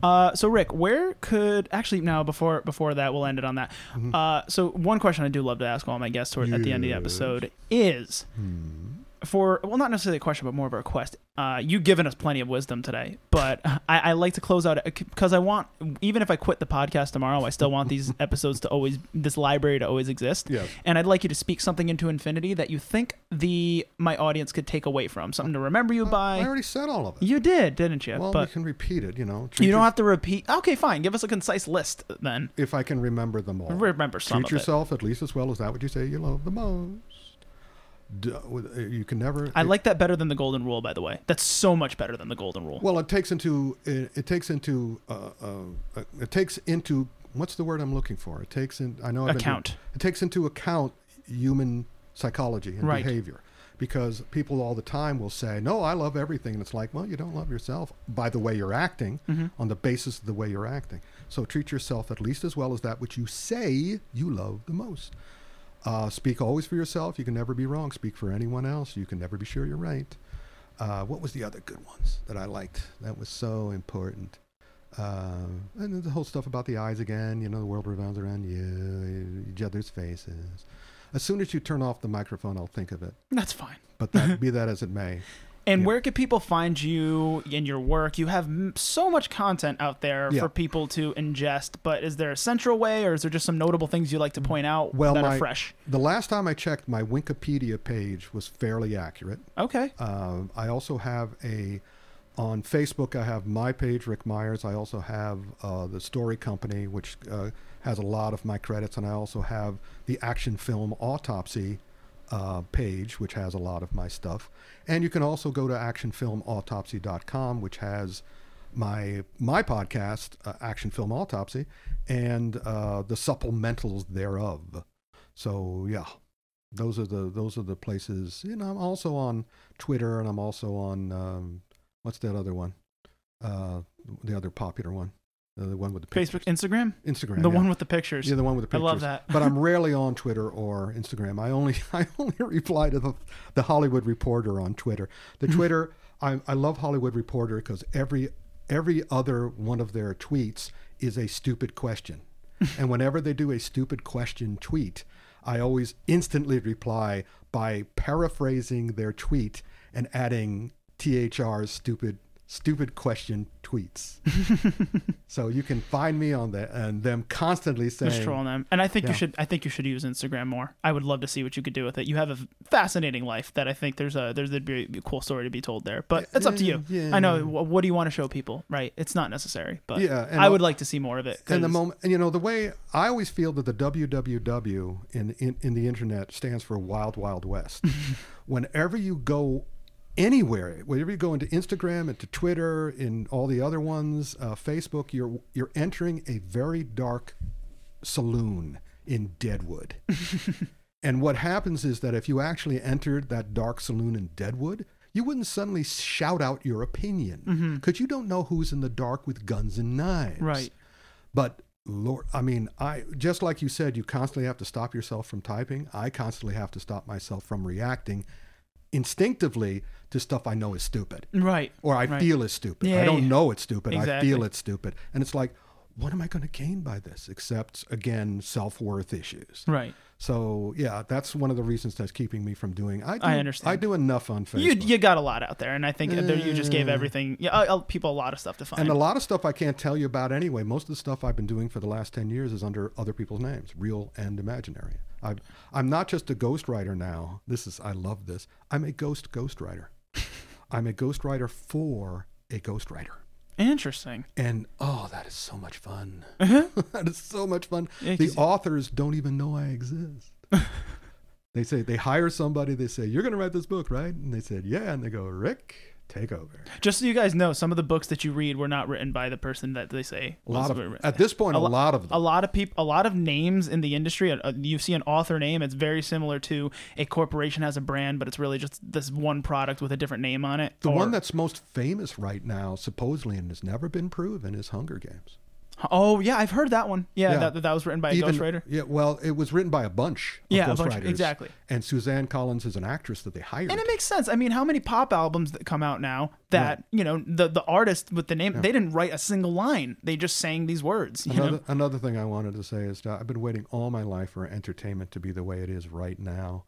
Uh, so Ric, where could actually now before before that we'll end it on that. Mhm. Uh, so one question I do love to ask all my guests toward, at the end of the episode is Hmm. For well not necessarily a question but more of a request uh, you've given us plenty of wisdom today but I, I like to close out because i want even if i quit the podcast tomorrow i still want these episodes to always this library to always exist Yes. and i'd like you to speak something into infinity that you think the my audience could take away from something to remember you I by I already said all of it. you did didn't you well, but we can repeat it. You know. you don't your- have to repeat okay fine give us a concise list then If I can remember them all. remember some Treat of it yourself at least as well as that what you say you love the most. Uh, you can never. i like that better than the golden rule by the way that's so much better than the golden rule Well, it takes into it, it takes into uh, uh, uh, it takes into what's the word I'm looking for? It takes in I know I've been- account it takes into account human psychology and Right. behavior because people all the time will say, "No, I love everything," and it's like, well, you don't love yourself by the way you're acting Mhm. on the basis of the way you're acting. So treat yourself at least as well as that which you say you love the most. Uh, speak always for yourself. You can never be wrong. Speak for anyone else. You can never be sure you're right. Uh, what was the other good ones that I liked? That was so important. Um, and the whole stuff about the eyes again. You know, the world revolves around you, each other's faces. As soon as you turn off the microphone, I'll think of it. that's fine But that be that as it may. And Yeah. where can people find you in your work? You have m- so much content out there Yeah. for people to ingest, but is there a central way or is there just some notable things you like to point out Well, that my- are fresh? The last time I checked, my Wikipedia page was fairly accurate. Okay. Um, I also have a on Facebook. I have my page, Ric Meyers. I also have uh, the Story Company, which uh, has a lot of my credits, and I also have the Action Film Autopsy uh, page, which has a lot of my stuff. And you can also go to actionfilmautopsy.com, which has my my podcast, uh, Action Film Autopsy, and uh, the supplementals thereof. So yeah, those are the those are the places. And I'm also on Twitter, and I'm also on um, what's that other one? Uh, the other popular one, the one with the pictures. Facebook, Instagram? Instagram, the yeah. one with the pictures. yeah, the one with the pictures. I love that. but I'm rarely on Twitter or Instagram. I only I only reply to the the Hollywood Reporter on Twitter. The Mm-hmm. Twitter I I love Hollywood Reporter because every every other one of their tweets is a stupid question, and whenever they do a stupid question tweet, I always instantly reply by paraphrasing their tweet and adding THR's stupid stupid question tweets. so you can find me on that and them constantly saying Just trolling them. And I think you should I think you should use Instagram more. I would love to see what you could do with it. You have a fascinating life that I think there's a there's a be a cool story to be told there. But it's up to you. Yeah. I know what do you want to show people, right? It's not necessary, but Yeah, and I I'll- would like to see more of it. and the moment and you know the way I always feel that the www in in, in the internet stands for Wild Wild West. Whenever you go anywhere, wherever you go into Instagram, into Twitter, in all the other ones, uh, Facebook, you're you're entering a very dark saloon in Deadwood. and what happens is that if you actually entered that dark saloon in Deadwood, you wouldn't suddenly shout out your opinion because you don't know who's in the dark with guns and knives. Right. But Lord, I mean, I just like you said, you constantly have to stop yourself from typing. I constantly have to stop myself from reacting instinctively to stuff I know is stupid Right. or I Right. feel is stupid. Yeah, I don't yeah. know it's stupid. I feel it's stupid. And it's like, what am I going to gain by this except again self-worth issues? Right. So, yeah, that's one of the reasons that's keeping me from doing I do, I understand. I do enough on Facebook. You you got a lot out there, and I think that you just gave Eh. everything yeah, uh, uh, people a lot of stuff to find. and a lot of stuff I can't tell you about anyway. Most of the stuff I've been doing for the last 10 years is under other people's names, real and imaginary. I, I'm not just a ghostwriter now. This is, I love this. I'm a ghost ghostwriter. I'm a ghostwriter for a ghostwriter. Interesting. And oh, that is so much fun. Uh-huh. that is so much fun. Yeah, the authors don't even know I exist. they say, they hire somebody, they say, You're going to write this book, right? And they said, Yeah. And they go, Ric, take over. Just so you guys know, some of the books that you read were not written by the person that they say. A lot of, at this point, a, lo- lot of them. a lot of people, a lot of names in the industry. Uh, you see an author name, it's very similar to a corporation has a brand, but it's really just this one product with a different name on it. The Or- one that's most famous right now, supposedly, and has never been proven, is Hunger Games. Oh yeah, I've heard that one. Yeah, Yeah. That, that was written by a Even- ghostwriter. Yeah, well, it was written by a bunch of Yeah, a bunch- exactly. And Suzanne Collins is an actress that they hired. And it makes sense. I mean, how many pop albums that come out now that you know the the artist with the name they didn't write a single line. They just sang these words. You Another, know? another thing I wanted to say is that I've been waiting all my life for entertainment to be the way it is right now.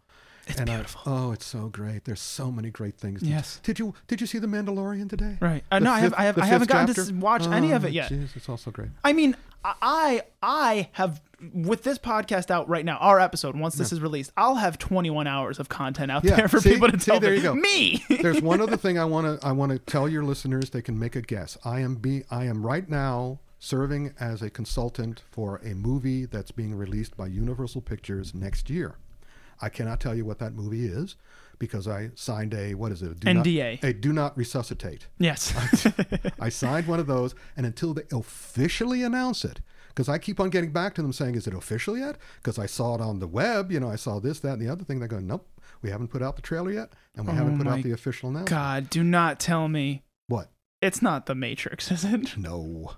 It's and I- oh, it's so great. There's so many great things. to- Yes. Did you Did you see The Mandalorian today? Right. Uh, no, I have. I, have, I haven't gotten to chapter? s- watch any of Oh, it yet. jeez, it's also great. I mean, I I have with this podcast out right now, our episode once this is released, I'll have 21 hours of content out Yeah, there for see? people to See, tell there you go. me. There's one other thing I want to I want to tell your listeners. They can make a guess. I am be I am right now serving as a consultant for a movie that's being released by Universal Pictures next year. I cannot tell you what that movie is because I signed a what is it? A do NDA. Not, a do not resuscitate. yes. I signed one of those, and until they officially announce it, because I keep on getting back to them saying, "Is it official yet?" Because I saw it on the web, you know, I saw this, that, and the other thing. They're going, "Nope, we haven't put out the trailer yet, and we oh haven't Oh put out the official announcement." God, do not tell me What? it's not the Matrix, is it? No.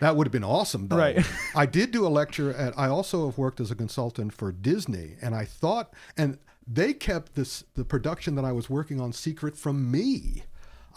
That would have been awesome, though. Right. I did do a lecture at. I also have worked as a consultant for Disney, and I thought, and they kept this the production that I was working on secret from me.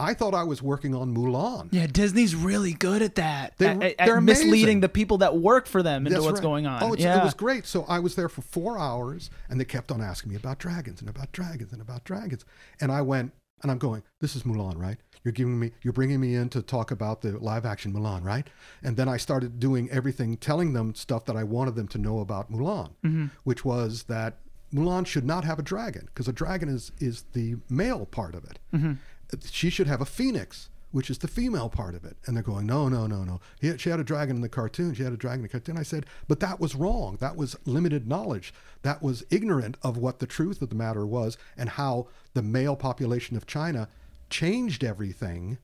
I thought I was working on Mulan. Yeah, Disney's really good at that. They- at, at- they're misleading amazing. the people that work for them into That's what's right. going on. Oh, it's, yeah. it was great. So I was there for four hours, and they kept on asking me about dragons and about dragons and about dragons. And I went, and I'm going, "This is Mulan, right? You're giving me, you're bringing me in to talk about the live action Mulan, right?" And then I started doing everything, telling them stuff that I wanted them to know about Mulan, Mm-hmm. which was that Mulan should not have a dragon because a dragon is is the male part of it. Mm-hmm. She should have a phoenix, which is the female part of it. And they're going, no, no, no, no. He, she had a dragon in the cartoon. She had a dragon in the cartoon. I said, but that was wrong. That was limited knowledge. That was ignorant of what the truth of the matter was and how the male population of China changed everything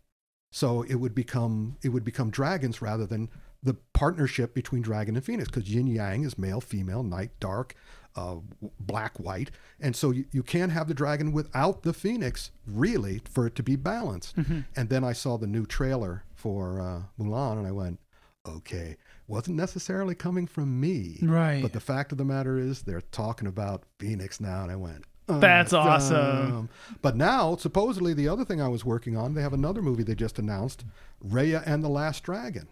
so it would become it would become dragons rather than the partnership between dragon and phoenix because yin yang is male female night dark uh, black white and so you, you can't have the dragon without the phoenix really for it to be balanced and then i saw the new trailer for uh, mulan and i went okay wasn't necessarily coming from me Right. but the fact of the matter is they're talking about phoenix now and i went "Uh, That's awesome. um, but now, supposedly, the other thing I was working on, they have another movie they just announced, Raya and the Last Dragon,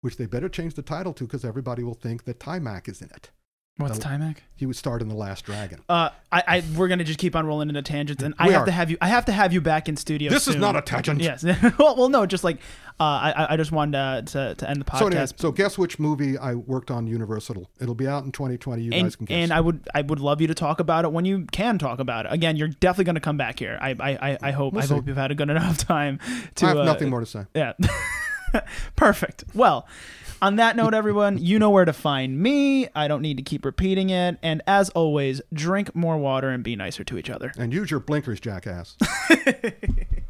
which they better change the title to because everybody will think that Taimak is in it. What's the- Taimak? He would start in the Last Dragon. Uh, I, I, we're gonna just keep on rolling into tangents, and I We have are. to have you. I have to have you back in studio. This is not a tangent. Yes. well, well, no, just like uh, I, I just wanted to, to, to end the podcast. So, anyway, so guess which movie I worked on Universal? It'll be out in 2020. You and, guys can guess. and I would I would love you to talk about it when you can talk about it. Again, you're definitely going to come back here. I I, I, I hope We'll I see. hope you've had a good enough time to. I have uh, nothing more to say. Yeah. Perfect. Well, On that note, everyone, you know where to find me. I don't need to keep repeating it. And as always, drink more water and be nicer to each other. And use your blinkers, jackass.